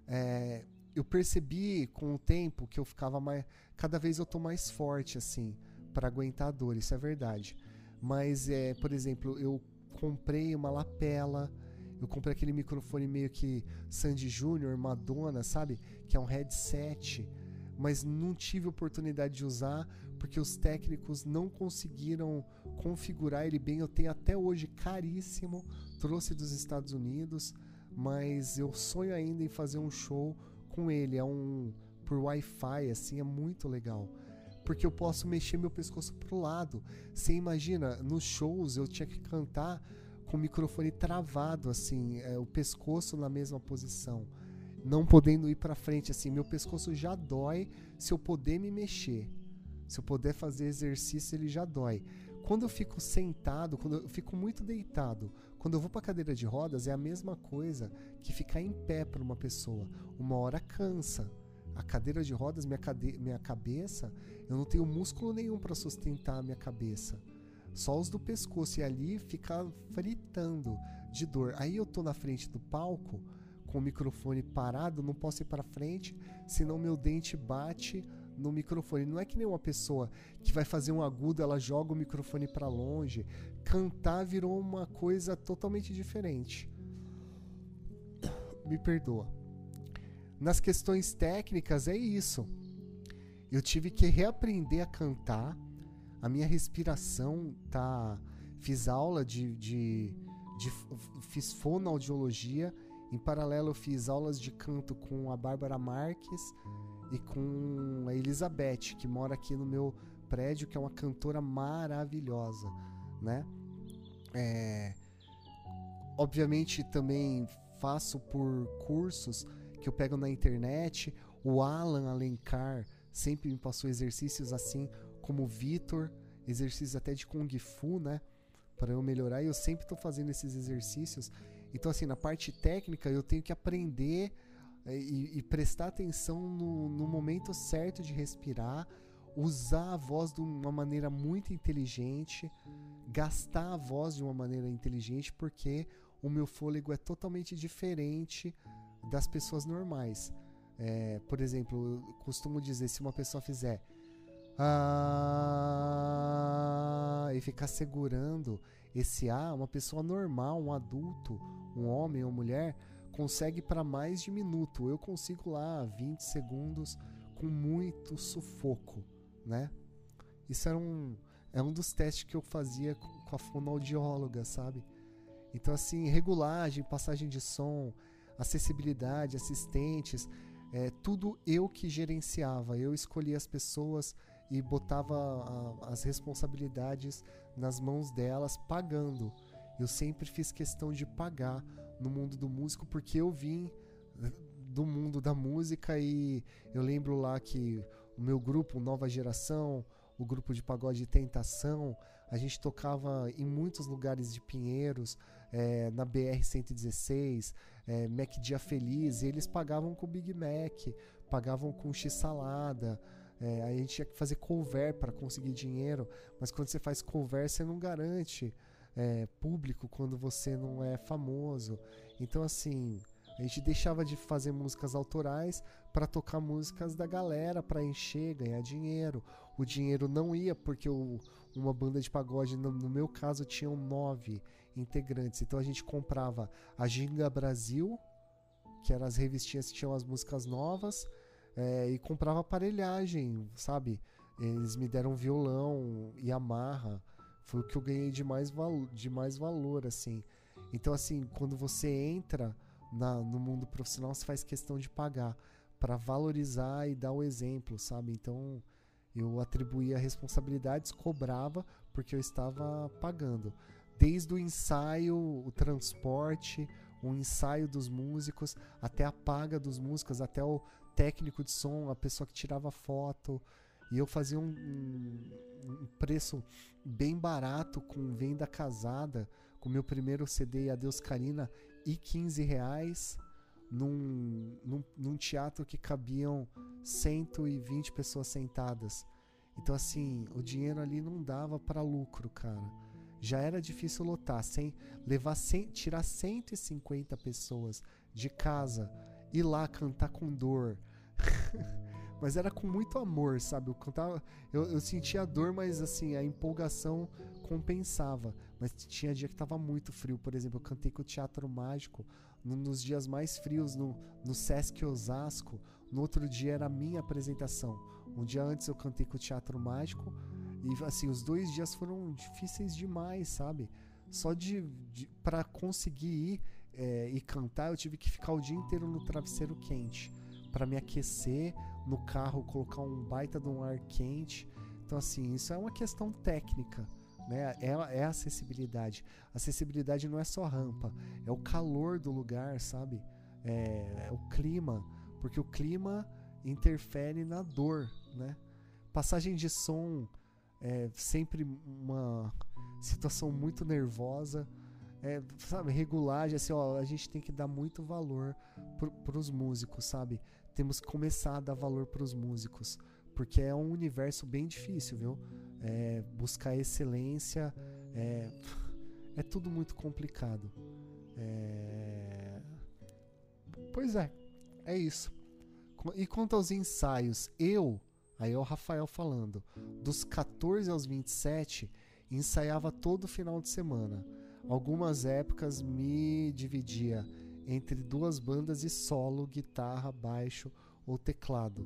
é, eu percebi com o tempo que eu ficava mais. Cada vez eu tô mais forte assim para aguentar a dor, isso é verdade. Mas, é, por exemplo, eu comprei uma lapela. Eu comprei aquele microfone meio que Sandy Júnior, Madonna, sabe? Que é um headset mas não tive oportunidade de usar porque os técnicos não conseguiram configurar ele bem. Eu tenho até hoje caríssimo, trouxe dos Estados Unidos, mas eu sonho ainda em fazer um show com ele. É um por Wi-Fi, assim, é muito legal. Porque eu posso mexer meu pescoço pro lado. Você imagina, nos shows eu tinha que cantar com o microfone travado, assim, é, o pescoço na mesma posição não podendo ir para frente assim, meu pescoço já dói se eu poder me mexer. Se eu puder fazer exercício, ele já dói. Quando eu fico sentado, quando eu fico muito deitado, quando eu vou para cadeira de rodas é a mesma coisa que ficar em pé para uma pessoa. Uma hora cansa. A cadeira de rodas, minha, cade... minha cabeça, eu não tenho músculo nenhum para sustentar a minha cabeça. Só os do pescoço e ali fica fritando de dor. Aí eu tô na frente do palco, com o microfone parado, não posso ir para frente, senão meu dente bate no microfone. Não é que nem uma pessoa que vai fazer um agudo, ela joga o microfone para longe. Cantar virou uma coisa totalmente diferente. Me perdoa. Nas questões técnicas é isso. Eu tive que reaprender a cantar. A minha respiração tá. Fiz aula de, de, de fiz fonoaudiologia em paralelo, eu fiz aulas de canto com a Bárbara Marques e com a Elizabeth, que mora aqui no meu prédio, que é uma cantora maravilhosa, né? É... Obviamente também faço por cursos que eu pego na internet. O Alan Alencar sempre me passou exercícios assim, como o Vitor, exercícios até de Kung Fu, né? Para eu melhorar. E eu sempre estou fazendo esses exercícios então, assim, na parte técnica, eu tenho que aprender e, e prestar atenção no, no momento certo de respirar, usar a voz de uma maneira muito inteligente, gastar a voz de uma maneira inteligente, porque o meu fôlego é totalmente diferente das pessoas normais. É, por exemplo, eu costumo dizer: se uma pessoa fizer ah, e ficar segurando esse A, uma pessoa normal, um adulto, um homem ou mulher, consegue para mais de minuto. Eu consigo lá 20 segundos com muito sufoco, né? Isso era um, é um dos testes que eu fazia com a fonoaudióloga, sabe? Então, assim, regulagem, passagem de som, acessibilidade, assistentes, é, tudo eu que gerenciava. Eu escolhia as pessoas e botava a, as responsabilidades nas mãos delas, pagando. Eu sempre fiz questão de pagar no mundo do músico porque eu vim do mundo da música e eu lembro lá que o meu grupo Nova Geração, o grupo de pagode Tentação, a gente tocava em muitos lugares de Pinheiros, é, na BR-116, é, Mac Dia Feliz, e eles pagavam com Big Mac, pagavam com X-Salada, é, a gente tinha que fazer cover para conseguir dinheiro, mas quando você faz cover, você não garante é, público quando você não é famoso. Então, assim, a gente deixava de fazer músicas autorais para tocar músicas da galera, para encher, ganhar dinheiro. O dinheiro não ia porque o, uma banda de pagode, no, no, meu caso, tinham nove integrantes. Então a gente comprava a Ginga Brasil, que eram as revistinhas que tinham as músicas novas, é, e comprava aparelhagem, sabe? Eles me deram violão e amarra. Foi o que eu ganhei de mais, de mais valor, assim. Então, assim, quando você entra na, no mundo profissional, você faz questão de pagar para valorizar e dar o exemplo, sabe? Então, eu atribuía responsabilidades, cobrava porque eu estava pagando. Desde o ensaio, o transporte, o ensaio dos músicos, até a paga dos músicos, até o técnico de som, a pessoa que tirava foto. E eu fazia um, um, preço bem barato com venda casada, com meu primeiro CD Adeus Karina, e 15 reais num, num, num teatro que cabiam 120 pessoas sentadas. Então, assim, o dinheiro ali não dava para lucro, cara. Já era difícil lotar, sem levar, sem, tirar 150 pessoas de casa, ir lá cantar com dor, mas era com muito amor, sabe? Eu cantava, eu, eu sentia a dor, mas assim, a empolgação compensava. Mas tinha dia que tava muito frio, por exemplo, eu cantei com o Teatro Mágico nos dias mais frios no, no Sesc Osasco. No outro dia era a minha apresentação. Um dia antes eu cantei com o Teatro Mágico e assim, os dois dias foram difíceis demais, sabe? Só de, de para conseguir ir é, e cantar, eu tive que ficar o dia inteiro no travesseiro quente para me aquecer no carro, colocar um baita de um ar quente. Então, assim, isso é uma questão técnica. Né? É, é acessibilidade. Acessibilidade não é só rampa, é o calor do lugar, sabe? É, é o clima, porque o clima interfere na dor, né? Passagem de som é sempre uma situação muito nervosa. É, sabe, regulagem, assim, ó, a gente tem que dar muito valor para os músicos, sabe? Temos que começar a dar valor para os músicos, porque é um universo bem difícil, viu? É, buscar excelência é, é tudo muito complicado. É... Pois é, é isso. E quanto aos ensaios, eu, aí é o Rafael falando, dos 14 aos 27, ensaiava todo final de semana. Algumas épocas me dividia entre duas bandas e solo, guitarra, baixo ou teclado.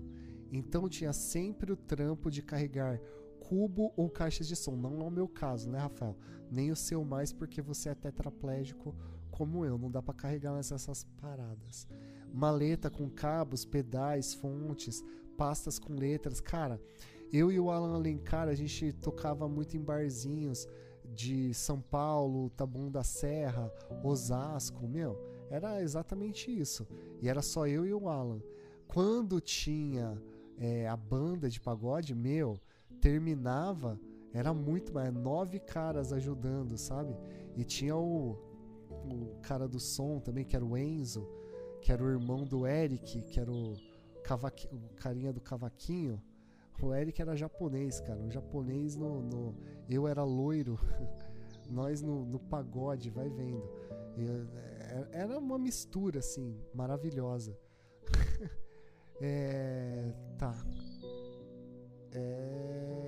Então tinha sempre o trampo de carregar cubo ou caixas de som. Não é o meu caso, né, Rafael? Nem o seu mais, porque você é tetraplégico como eu. Não dá para carregar essas paradas. Maleta com cabos, pedais, fontes, pastas com letras. Cara, eu e o Alan Alencar, a gente tocava muito em barzinhos de São Paulo, Taboão da Serra, Osasco, meu era exatamente isso. E era só eu e o Alan. Quando tinha é, a banda de pagode, meu, terminava, era muito mais. Nove caras ajudando, sabe? E tinha o, o cara do som também, que era o Enzo, que era o irmão do Eric, que era o, o carinha do cavaquinho. O Eric era japonês, cara. Um japonês no. no eu era loiro. Nós no, no pagode, vai vendo. Eu, é, era uma mistura, assim, maravilhosa. é, tá. É...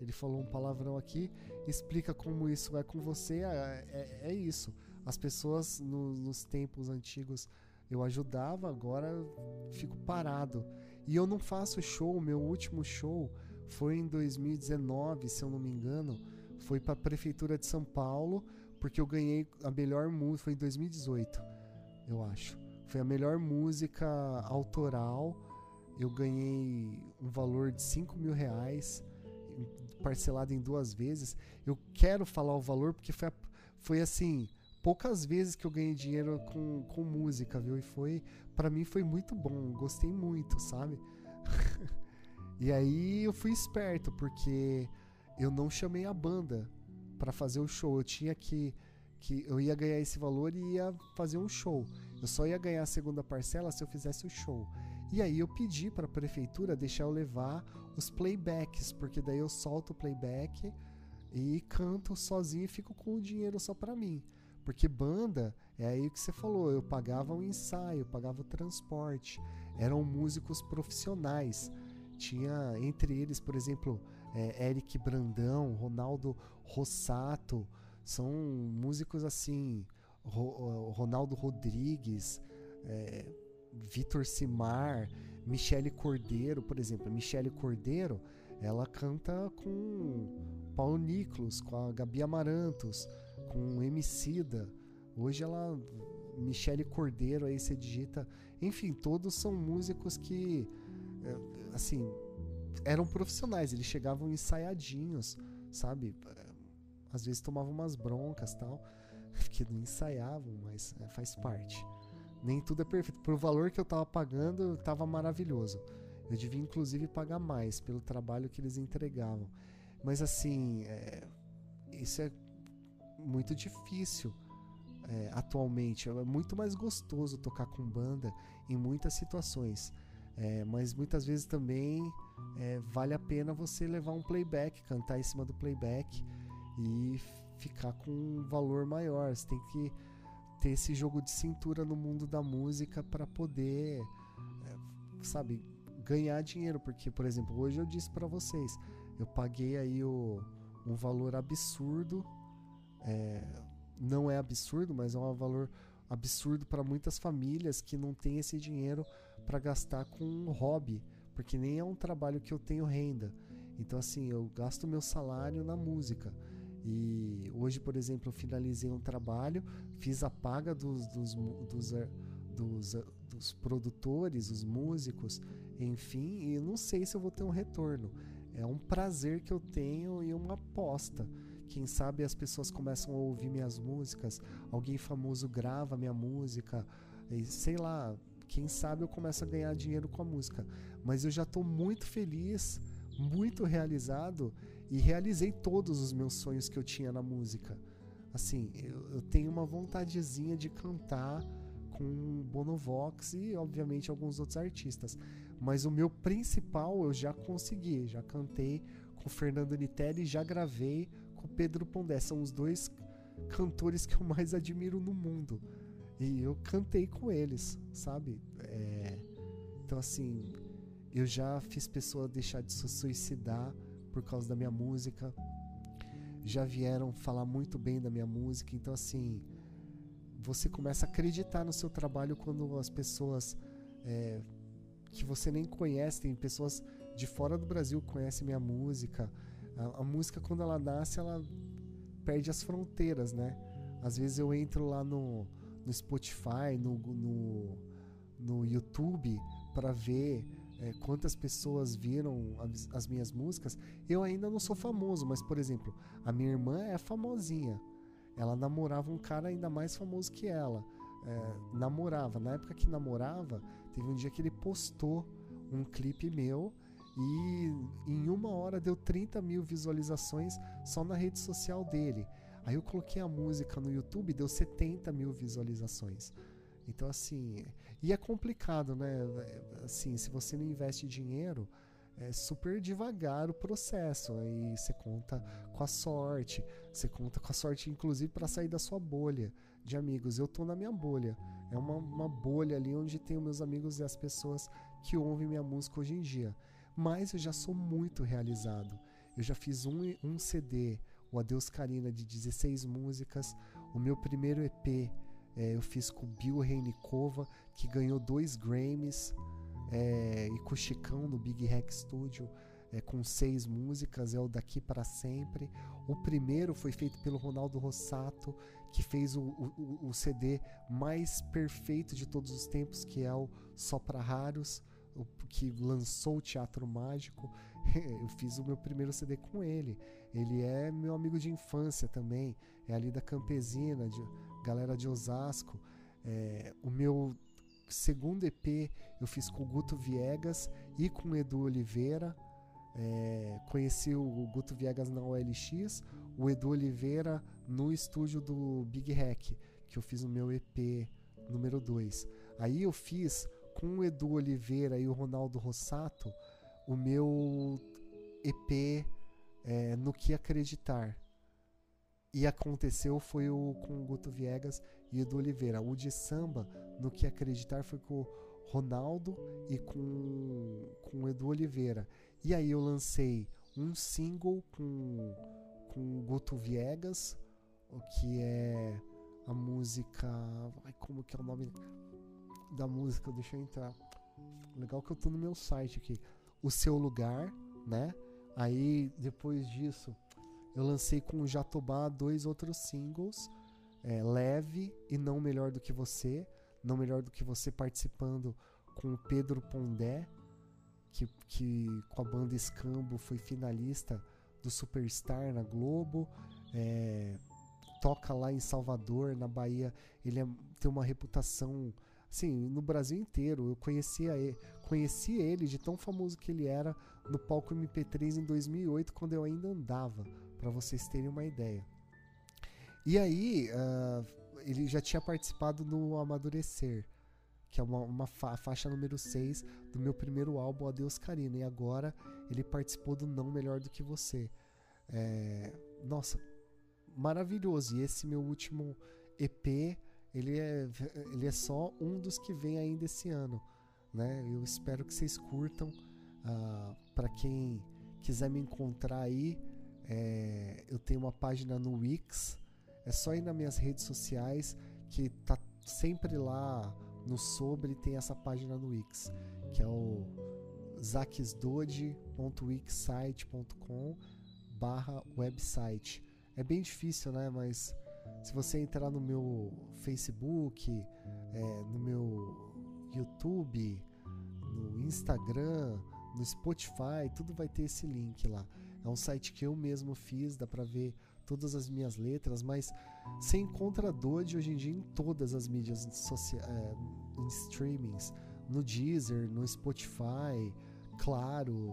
Ele falou um palavrão aqui, explica como isso é com você. É, é, é isso. As pessoas no, nos tempos antigos eu ajudava, agora fico parado. E eu não faço show, meu último show foi em 2019, se eu não me engano. Foi para a Prefeitura de São Paulo, porque eu ganhei a melhor música. Foi em 2018, eu acho. Foi a melhor música autoral. Eu ganhei um valor de 5 mil reais, parcelado em duas vezes. Eu quero falar o valor porque foi, foi assim poucas vezes que eu ganhei dinheiro com, com música, viu? E foi, para mim foi muito bom, gostei muito, sabe? e aí eu fui esperto, porque eu não chamei a banda para fazer o show. Eu tinha que que eu ia ganhar esse valor e ia fazer um show. Eu só ia ganhar a segunda parcela se eu fizesse o show. E aí eu pedi para a prefeitura deixar eu levar os playbacks, porque daí eu solto o playback e canto sozinho e fico com o dinheiro só para mim. Porque banda, é aí que você falou, eu pagava o ensaio, pagava o transporte. Eram músicos profissionais. Tinha entre eles, por exemplo, é, Eric Brandão, Ronaldo Rossato, são músicos assim, Ro, Ronaldo Rodrigues, é, Vitor Simar, Michele Cordeiro, por exemplo. Michele Cordeiro, ela canta com Paulo Niklos, com a Gabi Amarantos com Emicida. Hoje ela Michele Cordeiro aí você digita, enfim, todos são músicos que é, assim, eram profissionais, eles chegavam ensaiadinhos, sabe? Às vezes tomavam umas broncas, tal, que não ensaiavam, mas é, faz parte. Nem tudo é perfeito. Pro valor que eu tava pagando, tava maravilhoso. Eu devia inclusive pagar mais pelo trabalho que eles entregavam. Mas assim, é, isso é muito difícil é, atualmente. É muito mais gostoso tocar com banda em muitas situações. É, mas muitas vezes também é, vale a pena você levar um playback, cantar em cima do playback e ficar com um valor maior. Você tem que ter esse jogo de cintura no mundo da música para poder, é, sabe, ganhar dinheiro. Porque, por exemplo, hoje eu disse para vocês, eu paguei aí o, um valor absurdo é, não é absurdo, mas é um valor absurdo para muitas famílias que não têm esse dinheiro para gastar com um hobby, porque nem é um trabalho que eu tenho renda. Então, assim, eu gasto meu salário na música. E hoje, por exemplo, eu finalizei um trabalho, fiz a paga dos, dos, dos, eh, dos, eh, dos produtores, os músicos, enfim, e não sei se eu vou ter um retorno. É um prazer que eu tenho e uma aposta. Quem sabe as pessoas começam a ouvir minhas músicas, alguém famoso grava minha música, sei lá, quem sabe eu começo a ganhar dinheiro com a música. Mas eu já estou muito feliz, muito realizado e realizei todos os meus sonhos que eu tinha na música. Assim, eu, eu tenho uma vontadezinha de cantar com Bonovox e, obviamente, alguns outros artistas. Mas o meu principal eu já consegui, já cantei com Fernando Nitelli, já gravei com Pedro Pondé. São os dois cantores que eu mais admiro no mundo. E eu cantei com eles, sabe? É... Então, assim, eu já fiz pessoa deixar de se suicidar por causa da minha música. Já vieram falar muito bem da minha música. Então, assim, você começa a acreditar no seu trabalho quando as pessoas é, que você nem conhece, tem pessoas de fora do Brasil que conhecem minha música. A, a, música, quando ela nasce, ela perde as fronteiras, né? Às vezes eu entro lá no, no Spotify, no, no, no YouTube, para ver é, quantas pessoas viram as, as, minhas músicas. Eu ainda não sou famoso, mas, por exemplo, a minha irmã é famosinha. Ela namorava um cara ainda mais famoso que ela. É, namorava. Na época que namorava, teve um dia que ele postou um clipe meu e em uma hora deu 30 mil visualizações só na rede social dele. Aí eu coloquei a música no YouTube, deu 70 mil visualizações. Então, assim, e é complicado, né? Assim, se você não investe dinheiro, é super devagar o processo. Aí você conta com a sorte, você conta com a sorte, inclusive, para sair da sua bolha de amigos. Eu tô na minha bolha. É uma, uma bolha ali onde tenho meus amigos e as pessoas que ouvem minha música hoje em dia. Mas eu já sou muito realizado. Eu já fiz um, um CD, o Adeus Karina, de 16 músicas. O meu primeiro EP é, eu fiz com Bill Reinikova, que ganhou dois Grammys. É, e com o Chicão no Big Hack Studio. É, com seis músicas, é o Daqui para Sempre. O primeiro foi feito pelo Ronaldo Rossato, que fez o, o, o CD mais perfeito de todos os tempos, que é o Só para Raros, o, que lançou o Teatro Mágico. Eu fiz o meu primeiro CD com ele. Ele é meu amigo de infância também, é ali da Campesina, de, galera de Osasco. É, o meu segundo EP eu fiz com o Guto Viegas e com o Edu Oliveira. É, conheci o Guto Viegas na OLX, o Edu Oliveira no estúdio do Big Hack, que eu fiz o meu EP número 2. Aí eu fiz com o Edu Oliveira e o Ronaldo Rossato o meu EP é, No Que Acreditar. E aconteceu foi o com o Guto Viegas e o Edu Oliveira. O de samba, No Que Acreditar, foi com o Ronaldo e com, com o Edu Oliveira. E aí eu lancei um single com, com o Guto Viegas, o que é a música. Ai, como que é o nome da música? Deixa eu entrar. Legal que eu tô no meu site aqui. O Seu Lugar, né? Aí depois disso eu lancei com o Jatobá dois outros singles. É, Leve e Não Melhor do que Você. Não Melhor do que Você participando com o Pedro Pondé, que, que com a banda Escambo foi finalista do Superstar na Globo. É, toca lá em Salvador, na Bahia, ele é, tem uma reputação assim, no Brasil inteiro. Eu conhecia ele, conheci ele de tão famoso que ele era no palco MP3 em 2008, quando eu ainda andava, para vocês terem uma ideia. E aí, uh, ele já tinha participado no Amadurecer, que é uma, uma fa faixa número 6 do meu primeiro álbum, Adeus Carina. E agora ele participou do Não Melhor do Que Você. É, nossa, maravilhoso. E esse meu último EP, ele é, ele é só um dos que vem ainda esse ano. Né? Eu espero que vocês curtam. Uh, ah, Para quem quiser me encontrar aí, é, eu tenho uma página no Wix. É só ir nas minhas redes sociais que tá sempre lá no sobre tem essa página no Wix, que é o zakesdode.wixsite.com barra website. É bem difícil, né? Mas se você entrar no meu Facebook, é, no meu YouTube, no Instagram, no Spotify, tudo vai ter esse link lá. É um site que eu mesmo fiz, dá pra ver todas as minhas letras, mas você encontra Dodge hoje em dia em todas as mídias sociais, é, em streamings, no Deezer, no Spotify, claro,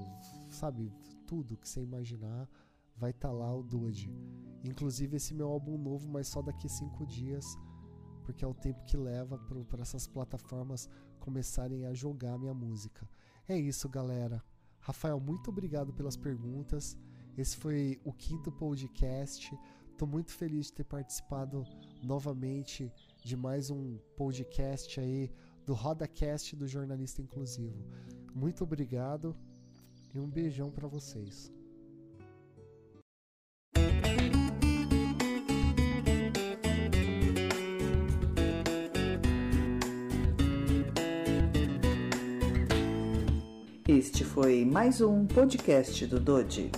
sabe, tudo que você imaginar vai estar tá lá o Dodge. Inclusive esse meu álbum novo, mas só daqui cinco dias, porque é o tempo que leva para essas plataformas começarem a jogar minha música. É isso, galera. Rafael, muito obrigado pelas perguntas. Esse foi o quinto podcast. Estou muito feliz de ter participado novamente de mais um podcast aí do RodaCast do Jornalista Inclusivo. Muito obrigado e um beijão para vocês. Este foi mais um podcast do Dodi.